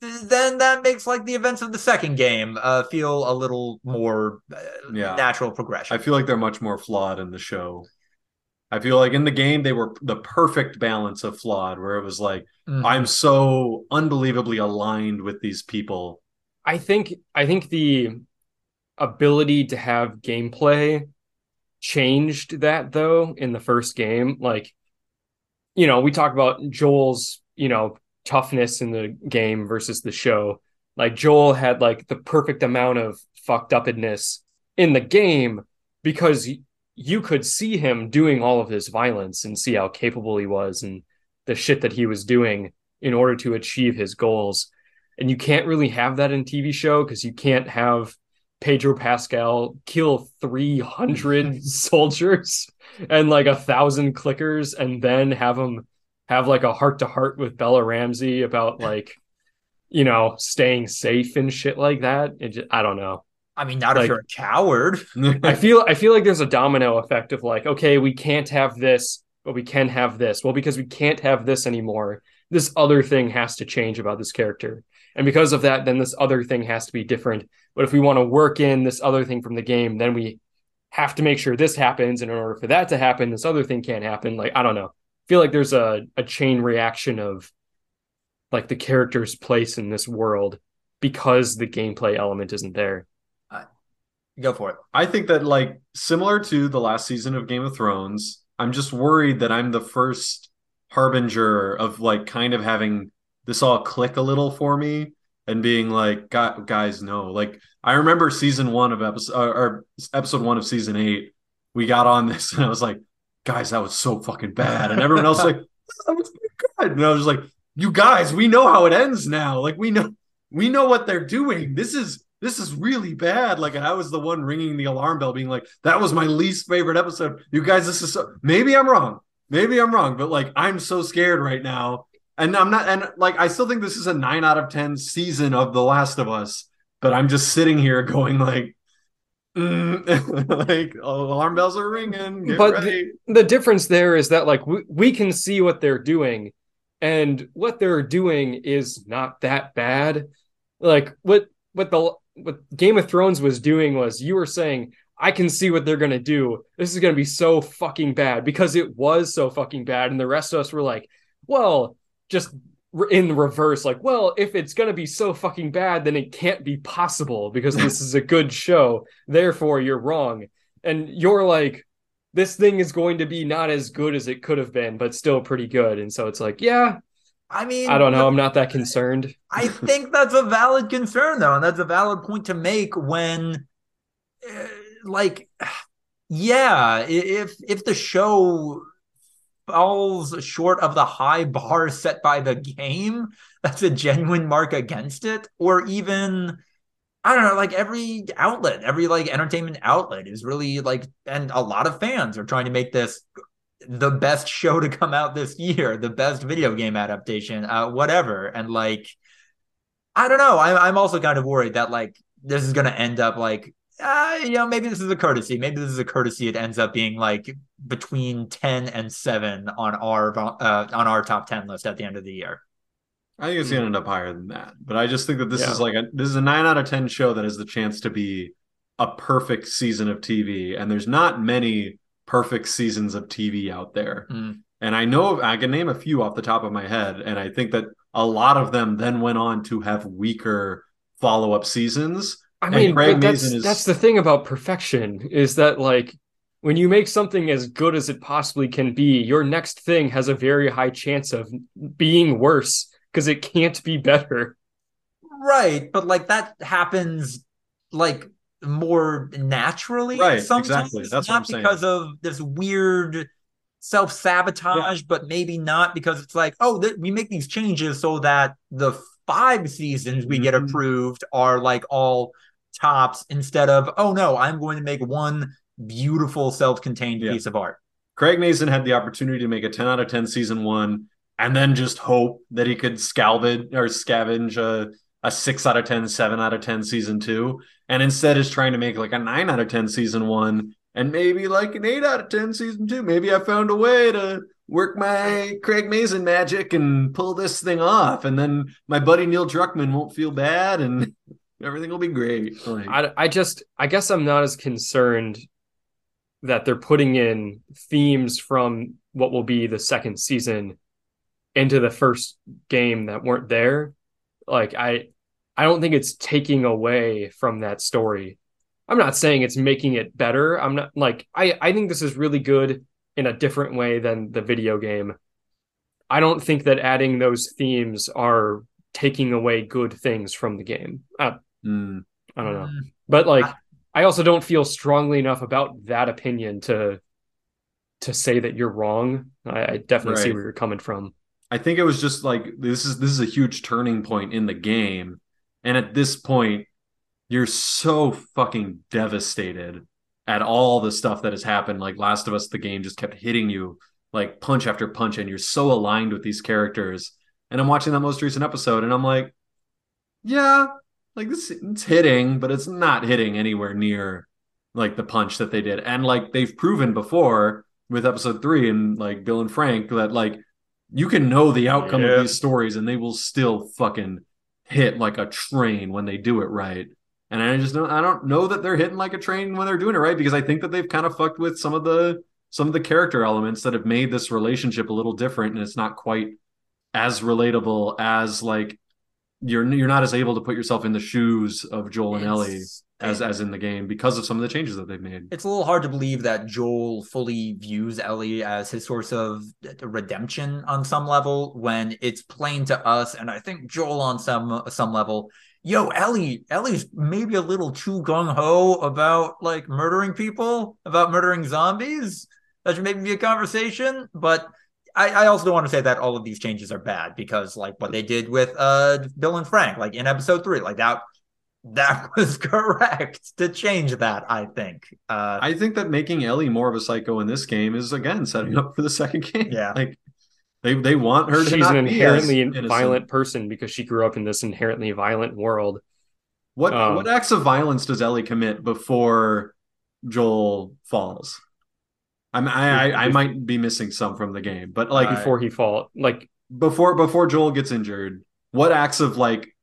then that makes like the events of the second game uh, feel a little more uh, Yeah. natural progression. I feel like they're much more flawed in the show. I feel like in the game they were the perfect balance of flawed, where it was like Mhm. I'm so unbelievably aligned with these people. I think I think the ability to have gameplay changed that though in the first game. Like, you know, we talk about Joel's, you know, toughness in the game versus the show. Like Joel had like the perfect amount of fucked upness in the game because you could see him doing all of this violence and see how capable he was and the shit that he was doing in order to achieve his goals. And you can't really have that in TV show because you can't have Pedro Pascal kill 300 soldiers and like a thousand clickers and then have him have like a heart to heart with Bella Ramsey about like you know staying safe and shit like that. It just, I don't know I mean, not like- if you're a coward. I feel I feel like there's a domino effect of like, okay, we can't have this, but we can have this. Well, because we can't have this anymore, this other thing has to change about this character. And because of that, then this other thing has to be different. But if we want to work in this other thing from the game, then we have to make sure this happens. And in order for that to happen, this other thing can't happen. Like, I don't know. I feel like there's a, a chain reaction of like the character's place in this world because the gameplay element isn't there. Go for it. I think that like similar to the last season of Game of Thrones, I'm just worried that I'm the first harbinger of like kind of having this all click a little for me and being like, guys, no. Like I remember season one of episode or, or episode one of season eight, we got on this and I was like, guys, that was so fucking bad. And everyone else like, that was good. And I was like, you guys, we know how it ends now. Like we know we know what they're doing. This is this is really bad. Like, I was the one ringing the alarm bell, being like, that was my least favorite episode. You guys, this is so maybe I'm wrong. Maybe I'm wrong, but like I'm so scared right now. And I'm not and like I still think this is a nine out of ten season of The Last of Us, but I'm just sitting here going like mm, like alarm bells are ringing. Get But ready. the difference there is that like we, we can see what they're doing and what they're doing is not that bad like what what the what game of thrones was doing was you were saying i can see what they're going to do this is going to be so fucking bad because it was so fucking bad and the rest of us were like well just in reverse, like, well, if it's gonna be so fucking bad, then it can't be possible because this is a good show. Therefore, you're wrong, and you're like, this thing is going to be not as good as it could have been, but still pretty good. And so it's like, yeah, I mean, I don't know. I'm not that concerned. I think that's a valid concern, though, and that's a valid point to make when, uh, like, yeah, if if the show falls short of the high bar set by the game, that's a genuine mark against it, or even. I don't know, like every outlet, every like entertainment outlet is really like, and a lot of fans are trying to make this the best show to come out this year, the best video game adaptation, uh, whatever. And like, I don't know. I'm I'm also kind of worried that like this is gonna end up like, uh, you know, maybe this is a courtesy. Maybe this is a courtesy. It ends up being like between ten and seven on our uh, on our top ten list at the end of the year. I think it's gonna end up higher than that. But I just think that this Yeah. is like a this is a nine out of ten show that has the chance to be a perfect season of TV. And there's not many perfect seasons of TV out there. Mm. And I know I can name a few off the top of my head, and I think that a lot of them then went on to have weaker follow-up seasons. I mean, Craig that's is- that's the thing about perfection is that like when you make something as good as it possibly can be, your next thing has a very high chance of being worse because it can't be better. Right, but like that happens like more naturally Right, sometimes, exactly. That's what not I'm saying. because of this weird self-sabotage, but maybe not because it's like, oh, th- we make these changes so that the five seasons we get Mhm. approved are like all tops instead of, oh no, I'm going to make one beautiful self-contained Yeah. piece of art. Craig Mazin had the opportunity to make a 10 out of 10 season one and then just hope that he could scavenge or scavenge a, a 6 out of 10, 7 out of 10 season two. And instead is trying to make like a 9 out of 10 season one and maybe like an 8 out of 10 season two. Maybe I found a way to work my Craig Mazin magic and pull this thing off. And then my buddy Neil Druckmann won't feel bad and everything will be great. Like, I, I just I guess I'm not as concerned that they're putting in themes from what will be the second season into the first game that weren't there. Like I I don't think it's taking away from that story. I'm not saying it's making it better. I'm not like I I think this is really good in a different way than the video game. I don't think that adding those themes are taking away good things from the game. I, mm, I don't know. Mm, But like I- I also don't feel strongly enough about that opinion to to say that you're wrong. I, I definitely see where you're coming from. I think it was just like this is this is a huge turning point in the game. And at this point, you're so fucking devastated at all the stuff that has happened. Like Last of Us, the game just kept hitting you like punch after punch, and you're so aligned with these characters. And I'm watching that most recent episode, and I'm like, yeah, like this it's hitting, but it's not hitting anywhere near like the punch that they did. And like they've proven before with episode three and like Bill and Frank that like you can know the outcome Yeah. of these stories and they will still fucking hit like a train when they do it right. And I just don't I don't know that they're hitting like a train when they're doing it right because I think that they've kind of fucked with some of the some of the character elements that have made this relationship a little different and it's not quite as relatable as like you're you're not as able to put yourself in the shoes of Joel and Ellie it's- as as in the game because of some of the changes that they've made. it's a little hard to believe that Joel fully views Ellie as his source of redemption on some level when it's plain to us, and I think Joel on some some level. Yo, Ellie, Ellie's maybe a little too gung ho about like murdering people, about murdering zombies. That should maybe be a conversation, but I, I also don't want to say that all of these changes are bad because like what they did with uh Bill and Frank, like in episode three, like that that was correct to change that, I think. Uh I think that making Ellie more of a psycho in this game is again setting up for the second game. Yeah. like they they want her to She's an inherently innocent. violent person because she grew up in this inherently violent world. What um, what acts of violence does Ellie commit before Joel falls? I'm, I, I I might be missing some from the game, but like before he fall, like before before Joel gets injured, what acts of like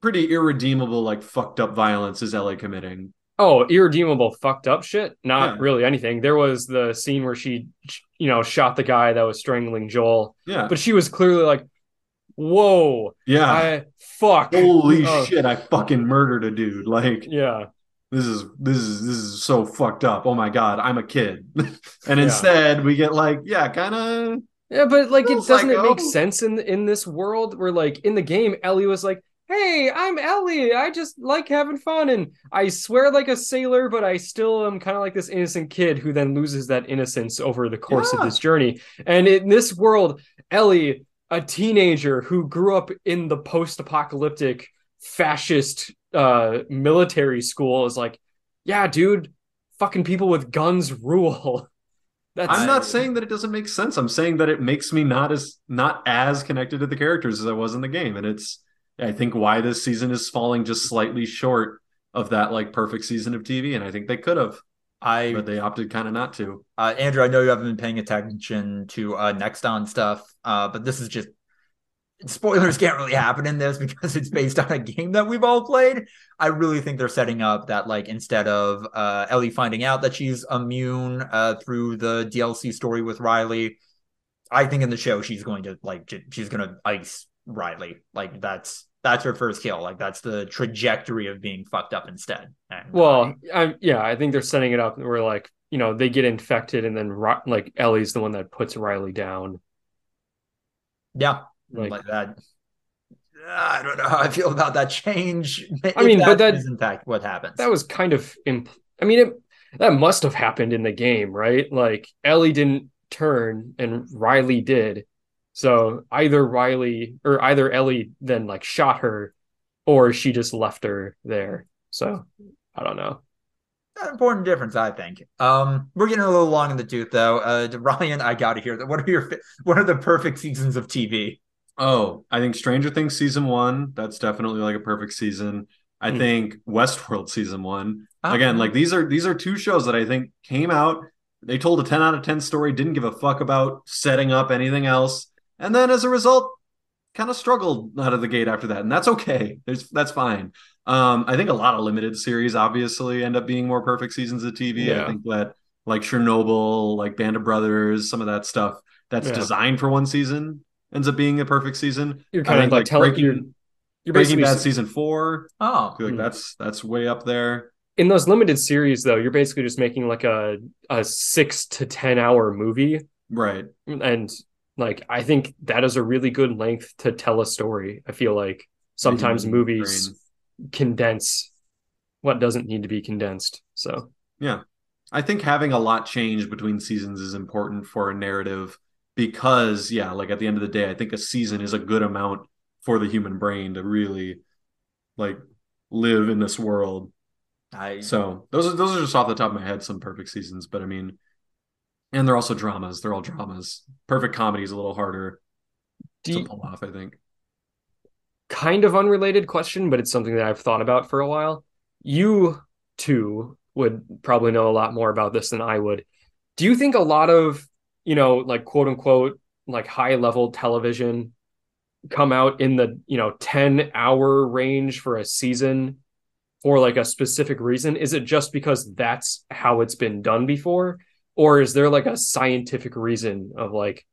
pretty irredeemable like fucked up violence is Ellie committing? oh, irredeemable, fucked up shit. Not Yeah. really anything. There was the scene where she, you know, shot the guy that was strangling Joel, Yeah, but she was clearly like, whoa, Yeah. I fuck, Holy Oh, shit, I fucking murdered a dude. Like yeah, this is this is this is so fucked up. Oh my god, I'm a kid. and Yeah. instead we get like, yeah, kind of yeah, but like, it doesn't it make oh. sense in in this world where like in the game, Ellie was like. Hey, I'm Ellie. I just like having fun and I swear like a sailor, but I still am kind of like this innocent kid who then loses that innocence over the course of this journey. And in this world, Ellie, a teenager who grew up in the post-apocalyptic fascist uh military school is like, yeah, dude, fucking people with guns rule. That's I'm not saying that it doesn't make sense. I'm saying that it makes me not as not as connected to the characters as I was in the game. And it's I think why this season is falling just slightly short of that like perfect season of TV. And I think they could have, I but they opted kind of not to. Uh, Andrew, I know you haven't been paying attention to uh, Next On stuff, uh, but this is just spoilers can't really happen in this because it's based on a game that we've all played. I really think they're setting up that like instead of uh, Ellie finding out that she's immune uh, through the DLC story with Riley, I think in the show she's going to like she's going to ice Riley. Like that's that's her first kill. Like that's the trajectory of being fucked up instead. And, Well, I, yeah, I think they're setting it up where like you know they get infected and then like Ellie's the one that puts Riley down. yeah, Like, like that. I don't know how I feel about that change. I mean, If but that- is in fact what happens. that was kind of imp- I mean it that must have happened in the game, right? Like Ellie didn't turn and Riley did. So either Riley or either Ellie then like shot her or she just left her there. So I don't know. an important difference, I think. Um, we're getting a little long in the tooth, though. Uh, Ryan, I got to hear that. What are your what are the perfect seasons of TV? Oh, I think Stranger Things season one, that's definitely like a perfect season. I Hmm. think Westworld season one. Oh. Again, like these are these are two shows that I think came out. They told a 10 out of 10 story, didn't give a fuck about setting up anything else. And then as a result, kind of struggled out of the gate after that. And that's okay. There's that's fine. Um, I think a lot of limited series obviously end up being more perfect seasons of TV. Yeah. I think that like Chernobyl, like Band of Brothers, some of that stuff that's Yeah. designed for one season ends up being a perfect season. You're I kind of like, like, telling Breaking- you're you're Breaking basically Bad season four, Oh, I feel like Hmm. that's that's way up there. in those limited series though, you're basically just making like a a 6 to 10 hour movie Right. and like I think that is a really good length to tell a story. I feel like sometimes human movies brain. condense what doesn't need to be condensed. So Yeah. I think having a lot change between seasons is important for a narrative because, yeah, like at the end of the day, I think a season is a good amount for the human brain to really like live in this world. I So those are those are just off the top of my head some perfect seasons, but I mean, and they're also dramas. They're all dramas. Perfect comedy is a little harder to pull off, I think. kind of unrelated question, but it's something that I've thought about for a while. You too would probably know a lot more about this than I would. Do you think a lot of, you know, like quote unquote, like high level television come out in the, you know, 10 hour range for a season for like a specific reason? Is it just because that's how it's been done before? Or is there like a scientific reason of like,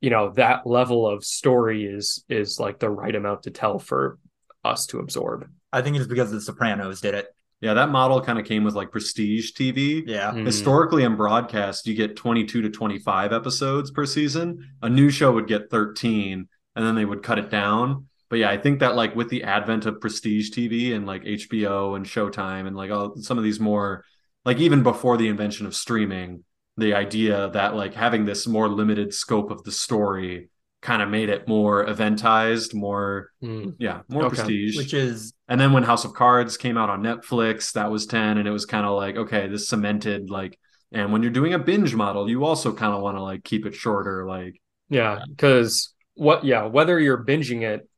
you know, that level of story is is like the right amount to tell for us to absorb? I think it's because The Sopranos did it. Yeah, that model kind of came with like prestige TV. Yeah, Mm. Historically, in broadcast, you get 22 to 25 episodes per season. A new show would get 13, and then they would cut it down. But yeah, I think that like with the advent of prestige TV and like HBO and Showtime and like all some of these more like even before the invention of streaming, the idea that like having this more limited scope of the story kind of made it more eventized, more Mm. yeah, more Okay. prestige. which is And then when House of Cards came out on Netflix, that was 10 and it was kind of like okay, this cemented like and when you're doing a binge model, you also kind of want to like keep it shorter like Yeah, because what? Yeah, whether you're binging it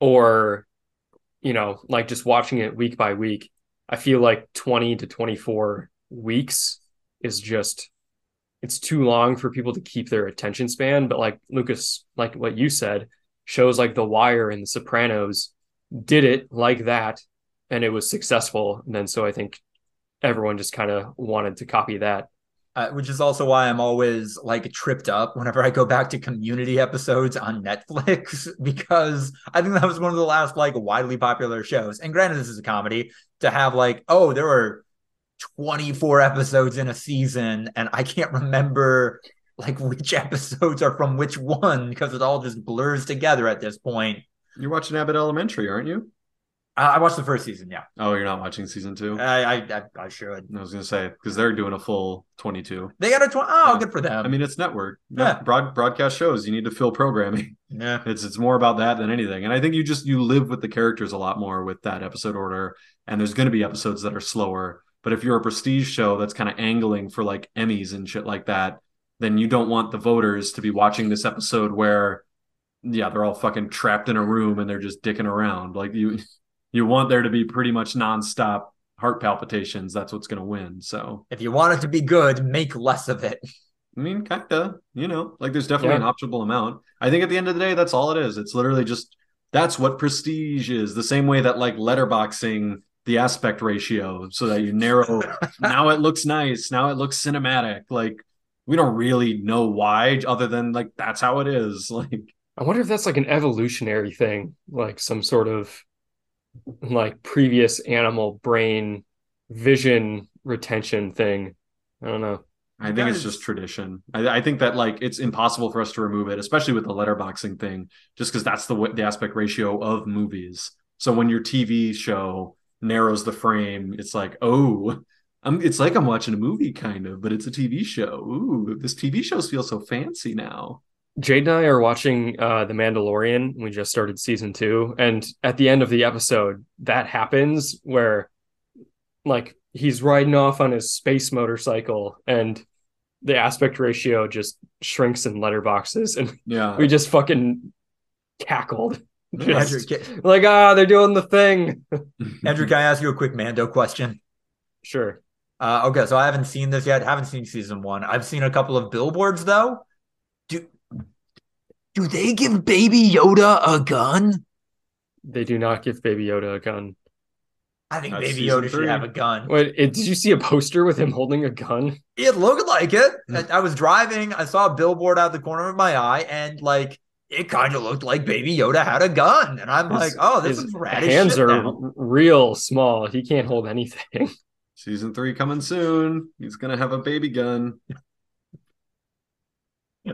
or, you know, like just watching it week by week, I feel like 20 to 24 weeks is just it's too long for people to keep their attention span. But like Lucas, like what you said, shows like The Wire and The Sopranos did it like that, and it was successful. And then so I think everyone just kind of wanted to copy that. uh, which is also why I'm always like tripped up whenever I go back to community episodes on Netflix because I think that was one of the last like widely popular shows. And granted, this is a comedy to have like, oh, there were 24 episodes in a season, and I can't remember like which episodes are from which one because it all just blurs together at this point. You're watching Abbott Elementary, aren't you? Uh, I watched the first season. Yeah. Oh, you're not watching season two. I I, I should. I was gonna say because they're doing a full 22. They got a 20. Oh, Yeah. good for them. I mean, it's network. Yeah. Broad broadcast shows. You need to fill programming. yeah. It's it's more about that than anything. And I think you just you live with the characters a lot more with that episode order. And there's going to be episodes that are slower. But if you're a prestige show that's kind of angling for like Emmys and shit like that, then you don't want the voters to be watching this episode where, yeah, they're all fucking trapped in a room and they're just dicking around. Like you, you want there to be pretty much nonstop heart palpitations. That's what's going to win. So If you want it to be good, make less of it. I mean, kinda, you know, like there's definitely Yeah. an optimal amount. I think at the end of the day, that's all it is. It's literally just that's what prestige is. The same way that like letterboxing the aspect ratio so that you narrow now it looks nice, now it looks cinematic. Like we don't really know why other than like that's how it is. Like I wonder if that's like an evolutionary thing, like some sort of like previous animal brain vision retention thing. I don't know. I think it's just tradition. I, I think that like it's impossible for us to remove it, especially with the letterboxing thing, just because that's the the aspect ratio of movies. So when your TV show narrows the frame, it's like, oh, I'm, it's like I'm watching a movie kind of, but it's a TV show. Ooh, this TV shows feel so fancy now. Jade and I are watching uh The Mandalorian. We just started season two, and at the end of the episode, that happens where like he's riding off on his space motorcycle and the aspect ratio just shrinks in letterboxes and Yeah, we just fucking cackled. Yeah. Andrew, Just like ah, they're doing the thing. Andrew, can I ask you a quick Mando question? Sure. Uh, okay, so I haven't seen this yet. Haven't seen season one. I've seen a couple of billboards though. Do do they give Baby Yoda a gun? They do not give Baby Yoda a gun. I think That's Baby Yoda should three. have a gun. Wait, it, did you see a poster with him holding a gun? It looked like it. I, I was driving. I saw a billboard out the corner of my eye, and like it kind of looked like Baby Yoda had a gun. And I'm His- like, oh, this His is rad hands shit are now. real small. He can't hold anything. season three coming soon. He's gonna have a baby gun.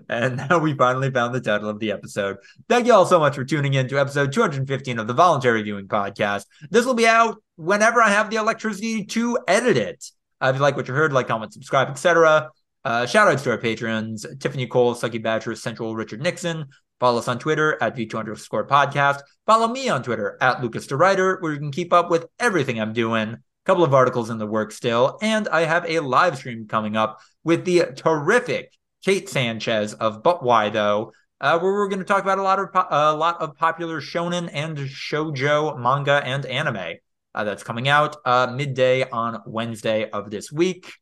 And now we finally found the title of the episode. Thank you all so much for tuning in to episode 215 of the Voluntary Viewing Podcast. This will be out whenever I have the electricity to edit it. Uh, if you like what you heard, like, comment, subscribe, etc. Uh, shout outs to our patrons Tiffany Cole, Sucky Badger, Central Richard Nixon. Follow us on Twitter at V2 underscore podcast. Follow me on Twitter at Lucas De Ruyter you can keep up with everything I'm doing. A couple of articles in the works still. And I have a live stream coming up with the terrific Kate Sanchez of But Why Though, uh, where we're going to talk about a lot of po- a lot of popular shonen and shojo manga and anime uh, that's coming out uh, midday on Wednesday of this week.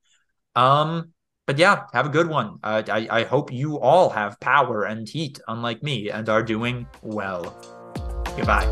Um, but yeah, have a good one. Uh, I I hope you all have power and heat, unlike me, and are doing well. Goodbye.